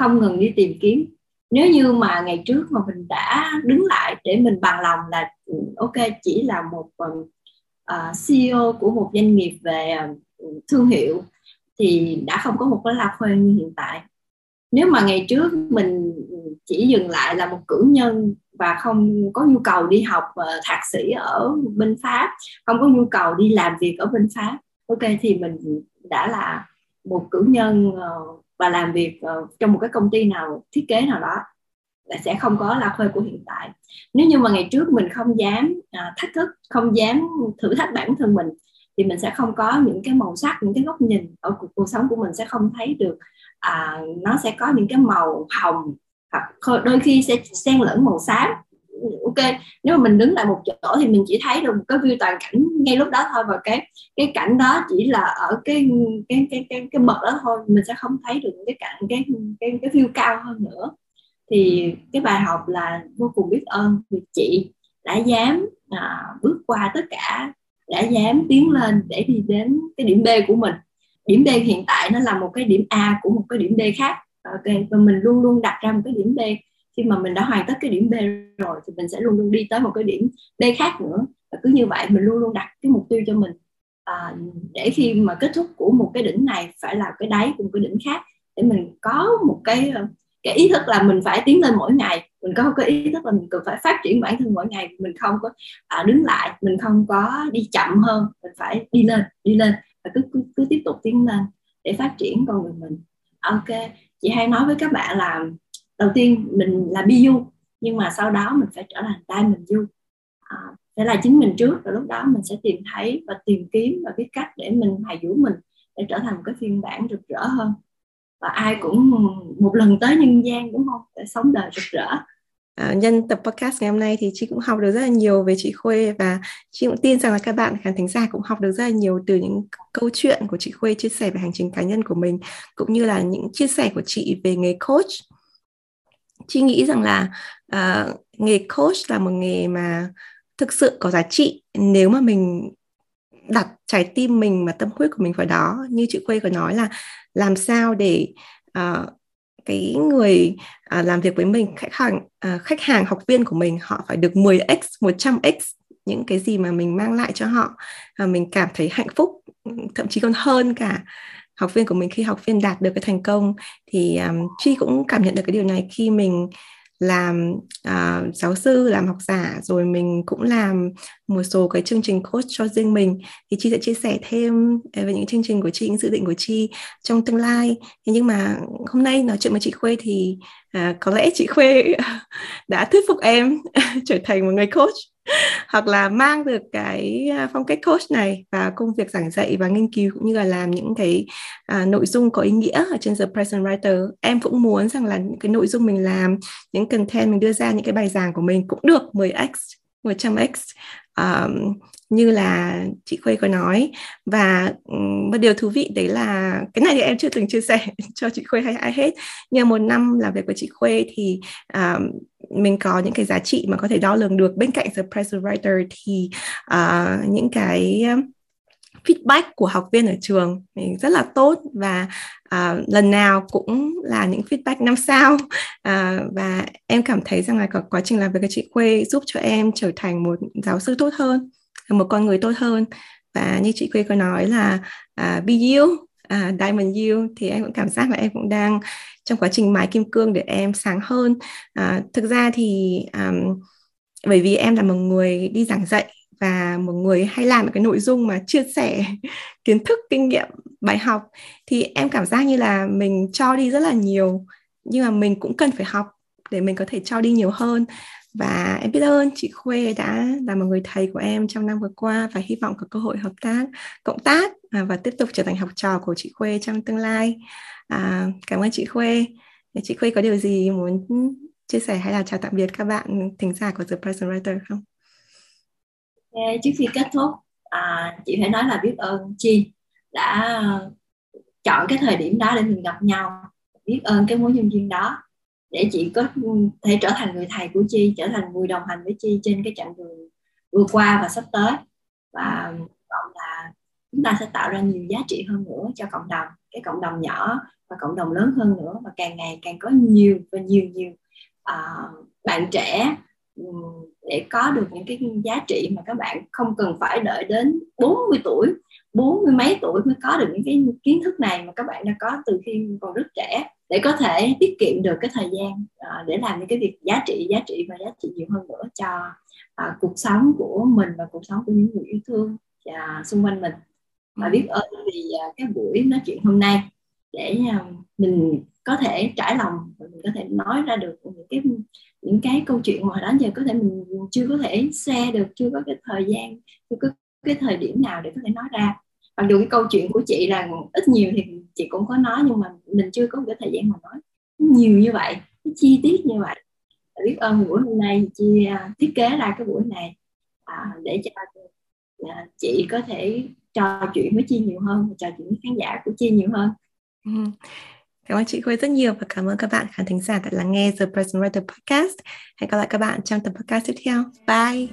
không ngừng đi tìm kiếm. Nếu như mà ngày trước mà mình đã đứng lại để mình bằng lòng là ừ, ok chỉ là một ừ, à, uh, CEO của một doanh nghiệp về uh, thương hiệu thì đã không có một cái la khuê như hiện tại nếu mà ngày trước mình chỉ dừng lại là một cử nhân và không có nhu cầu đi học ờ, thạc sĩ ở bên pháp không có nhu cầu đi làm việc ở bên pháp ok thì mình đã là một cử nhân ờ, và làm việc ờ, trong một cái công ty nào thiết kế nào đó là sẽ không có là khuê của hiện tại. Nếu như mà ngày trước mình không dám à, thách thức không dám thử thách bản thân mình thì mình sẽ không có những cái màu sắc những cái góc nhìn ở cuộc, cuộc sống của mình sẽ không thấy được à, nó sẽ có những cái màu hồng. Hoặc đôi khi sẽ xen lẫn màu xám. Ok nếu mà mình đứng lại một chỗ thì mình chỉ thấy được một cái view toàn cảnh ngay lúc đó thôi. Và cái cái cảnh đó chỉ là ở cái cái cái cái cái bậc đó thôi. Mình sẽ không thấy được cái cảnh cái cái cái view cao hơn nữa. Thì cái bài học là vô cùng biết ơn vì chị đã dám à, bước qua tất cả đã dám tiến lên để đi đến cái điểm B của mình điểm B hiện tại nó là một cái điểm A của một cái điểm D khác. Ok và mình luôn luôn đặt ra một cái điểm B. Khi mà mình đã hoàn tất cái điểm B rồi thì mình sẽ luôn luôn đi tới một cái điểm B khác nữa. Và cứ như vậy mình luôn luôn đặt cái mục tiêu cho mình. À, để khi mà kết thúc của một cái đỉnh này phải là cái đáy của một cái đỉnh khác. Để mình có một cái ờ, cái ý thức là mình phải tiến lên mỗi ngày. Mình có cái ý thức là mình cần phải phát triển bản thân mỗi ngày. Mình không có à, đứng lại mình không có đi chậm hơn. Mình phải đi lên đi lên và cứ cứ, cứ tiếp tục tiến lên để phát triển con người mình. Ok chị hay nói với các bạn là đầu tiên mình là bi du nhưng mà sau đó mình phải trở thành tay mình du. À, phải là chính mình trước và lúc đó mình sẽ tìm thấy và tìm kiếm và biết cách để mình hài dưỡng mình để trở thành một cái phiên bản rực rỡ hơn. Và ai cũng một lần tới nhân gian đúng không? Để sống đời rực rỡ. À, nhân tập podcast ngày hôm nay thì chị cũng học được rất là nhiều về chị Khuê và chị cũng tin rằng là các bạn khán thính giả cũng học được rất là nhiều từ những câu chuyện của chị Khuê chia sẻ về hành trình cá nhân của mình cũng như là những chia sẻ của chị về nghề coach. Chị nghĩ rằng là uh, nghề coach là một nghề mà thực sự có giá trị nếu mà mình đặt trái tim mình và tâm huyết của mình vào đó như chị Khuê có nói là làm sao để uh, cái người à, làm việc với mình khách hàng à, khách hàng học viên của mình họ phải được 10x 100x những cái gì mà mình mang lại cho họ. À, mình cảm thấy hạnh phúc thậm chí còn hơn cả học viên của mình khi học viên đạt được cái thành công. Thì um, chi cũng cảm nhận được cái điều này khi mình làm uh, giáo sư làm học giả rồi mình cũng làm một số cái chương trình coach cho riêng mình. Thì chị sẽ chia sẻ thêm à, về những chương trình của chị, những dự định của chị trong tương lai. Thế nhưng mà hôm nay nói chuyện với chị khuê thì uh, có lẽ chị khuê đã thuyết phục em trở thành một người coach hoặc là mang được cái à, phong cách coach này vào công việc giảng dạy và nghiên cứu cũng như là làm những cái à, nội dung có ý nghĩa ở trên The Present Writer. Em cũng muốn rằng là những cái nội dung mình làm những content mình đưa ra những cái bài giảng của mình cũng được 10x 100x um, như là chị Khuê có nói. Và một điều thú vị đấy là cái này thì em chưa từng chia sẻ cho chị Khuê hay ai hết. Nhưng một năm làm việc với chị Khuê thì um, mình có những cái giá trị mà có thể đo lường được. Bên cạnh the press writer thì uh, những cái feedback của học viên ở trường rất là tốt. Và uh, lần nào cũng là những feedback năm sao. Uh, và em cảm thấy rằng là quá trình làm việc với chị Khuê giúp cho em trở thành một giáo sư tốt hơn một con người tốt hơn. Và như chị Quê có nói là uh, be you uh, diamond you thì em cũng cảm giác là em cũng đang trong quá trình mài kim cương để em sáng hơn. Uh, thực ra thì um, bởi vì em là một người đi giảng dạy và một người hay làm cái nội dung mà chia sẻ kiến thức kinh nghiệm bài học thì em cảm giác như là mình cho đi rất là nhiều. Nhưng mà mình cũng cần phải học để mình có thể cho đi nhiều hơn và em biết ơn chị Khuê đã là một người thầy của em trong năm vừa qua và hy vọng có cơ hội hợp tác cộng tác à, và tiếp tục trở thành học trò của chị Khuê trong tương lai. À, cảm ơn chị Khuê. Chị Khuê có điều gì muốn chia sẻ hay là chào tạm biệt các bạn thính giả của The Present Writer không? Okay, trước khi kết thúc à, chị phải nói là biết ơn chi đã chọn cái thời điểm đó để mình gặp nhau. Biết ơn cái mối nhân duyên đó để chị có thể trở thành người thầy của chi trở thành người đồng hành với chi trên cái chặng đường vừa qua và sắp tới. Và vọng là chúng ta sẽ tạo ra nhiều giá trị hơn nữa cho cộng đồng cái cộng đồng nhỏ và cộng đồng lớn hơn nữa. Và càng ngày càng có nhiều và nhiều nhiều uh, bạn trẻ để có được những cái giá trị mà các bạn không cần phải đợi đến 40 tuổi bốn mươi mấy tuổi mới có được những cái kiến thức này mà các bạn đã có từ khi còn rất trẻ để có thể tiết kiệm được cái thời gian uh, để làm những cái việc giá trị giá trị và giá trị nhiều hơn nữa cho uh, cuộc sống của mình và cuộc sống của những người yêu thương uh, xung quanh mình. Và biết ơn vì cái buổi nói chuyện hôm nay để mình có thể trải lòng và mình có thể nói ra được những cái những cái câu chuyện mà đó giờ có thể mình chưa có thể share được chưa có cái thời gian chưa có cái thời điểm nào để có thể nói ra mặc dù cái câu chuyện của chị là ít nhiều thì chị cũng có nói nhưng mà mình chưa có cái thời gian mà nói nhiều như vậy chi tiết như vậy biết ơn buổi hôm nay chị à, thiết kế ra cái buổi này à, để cho à, chị có thể trò chuyện với chi nhiều hơn trò chuyện với khán giả của chi nhiều hơn ừ. Cảm ơn chị Khuê rất nhiều và cảm ơn các bạn khán thính giả đã lắng nghe The Person Writer Podcast. Hẹn gặp lại các bạn trong tập podcast tiếp theo. Bye!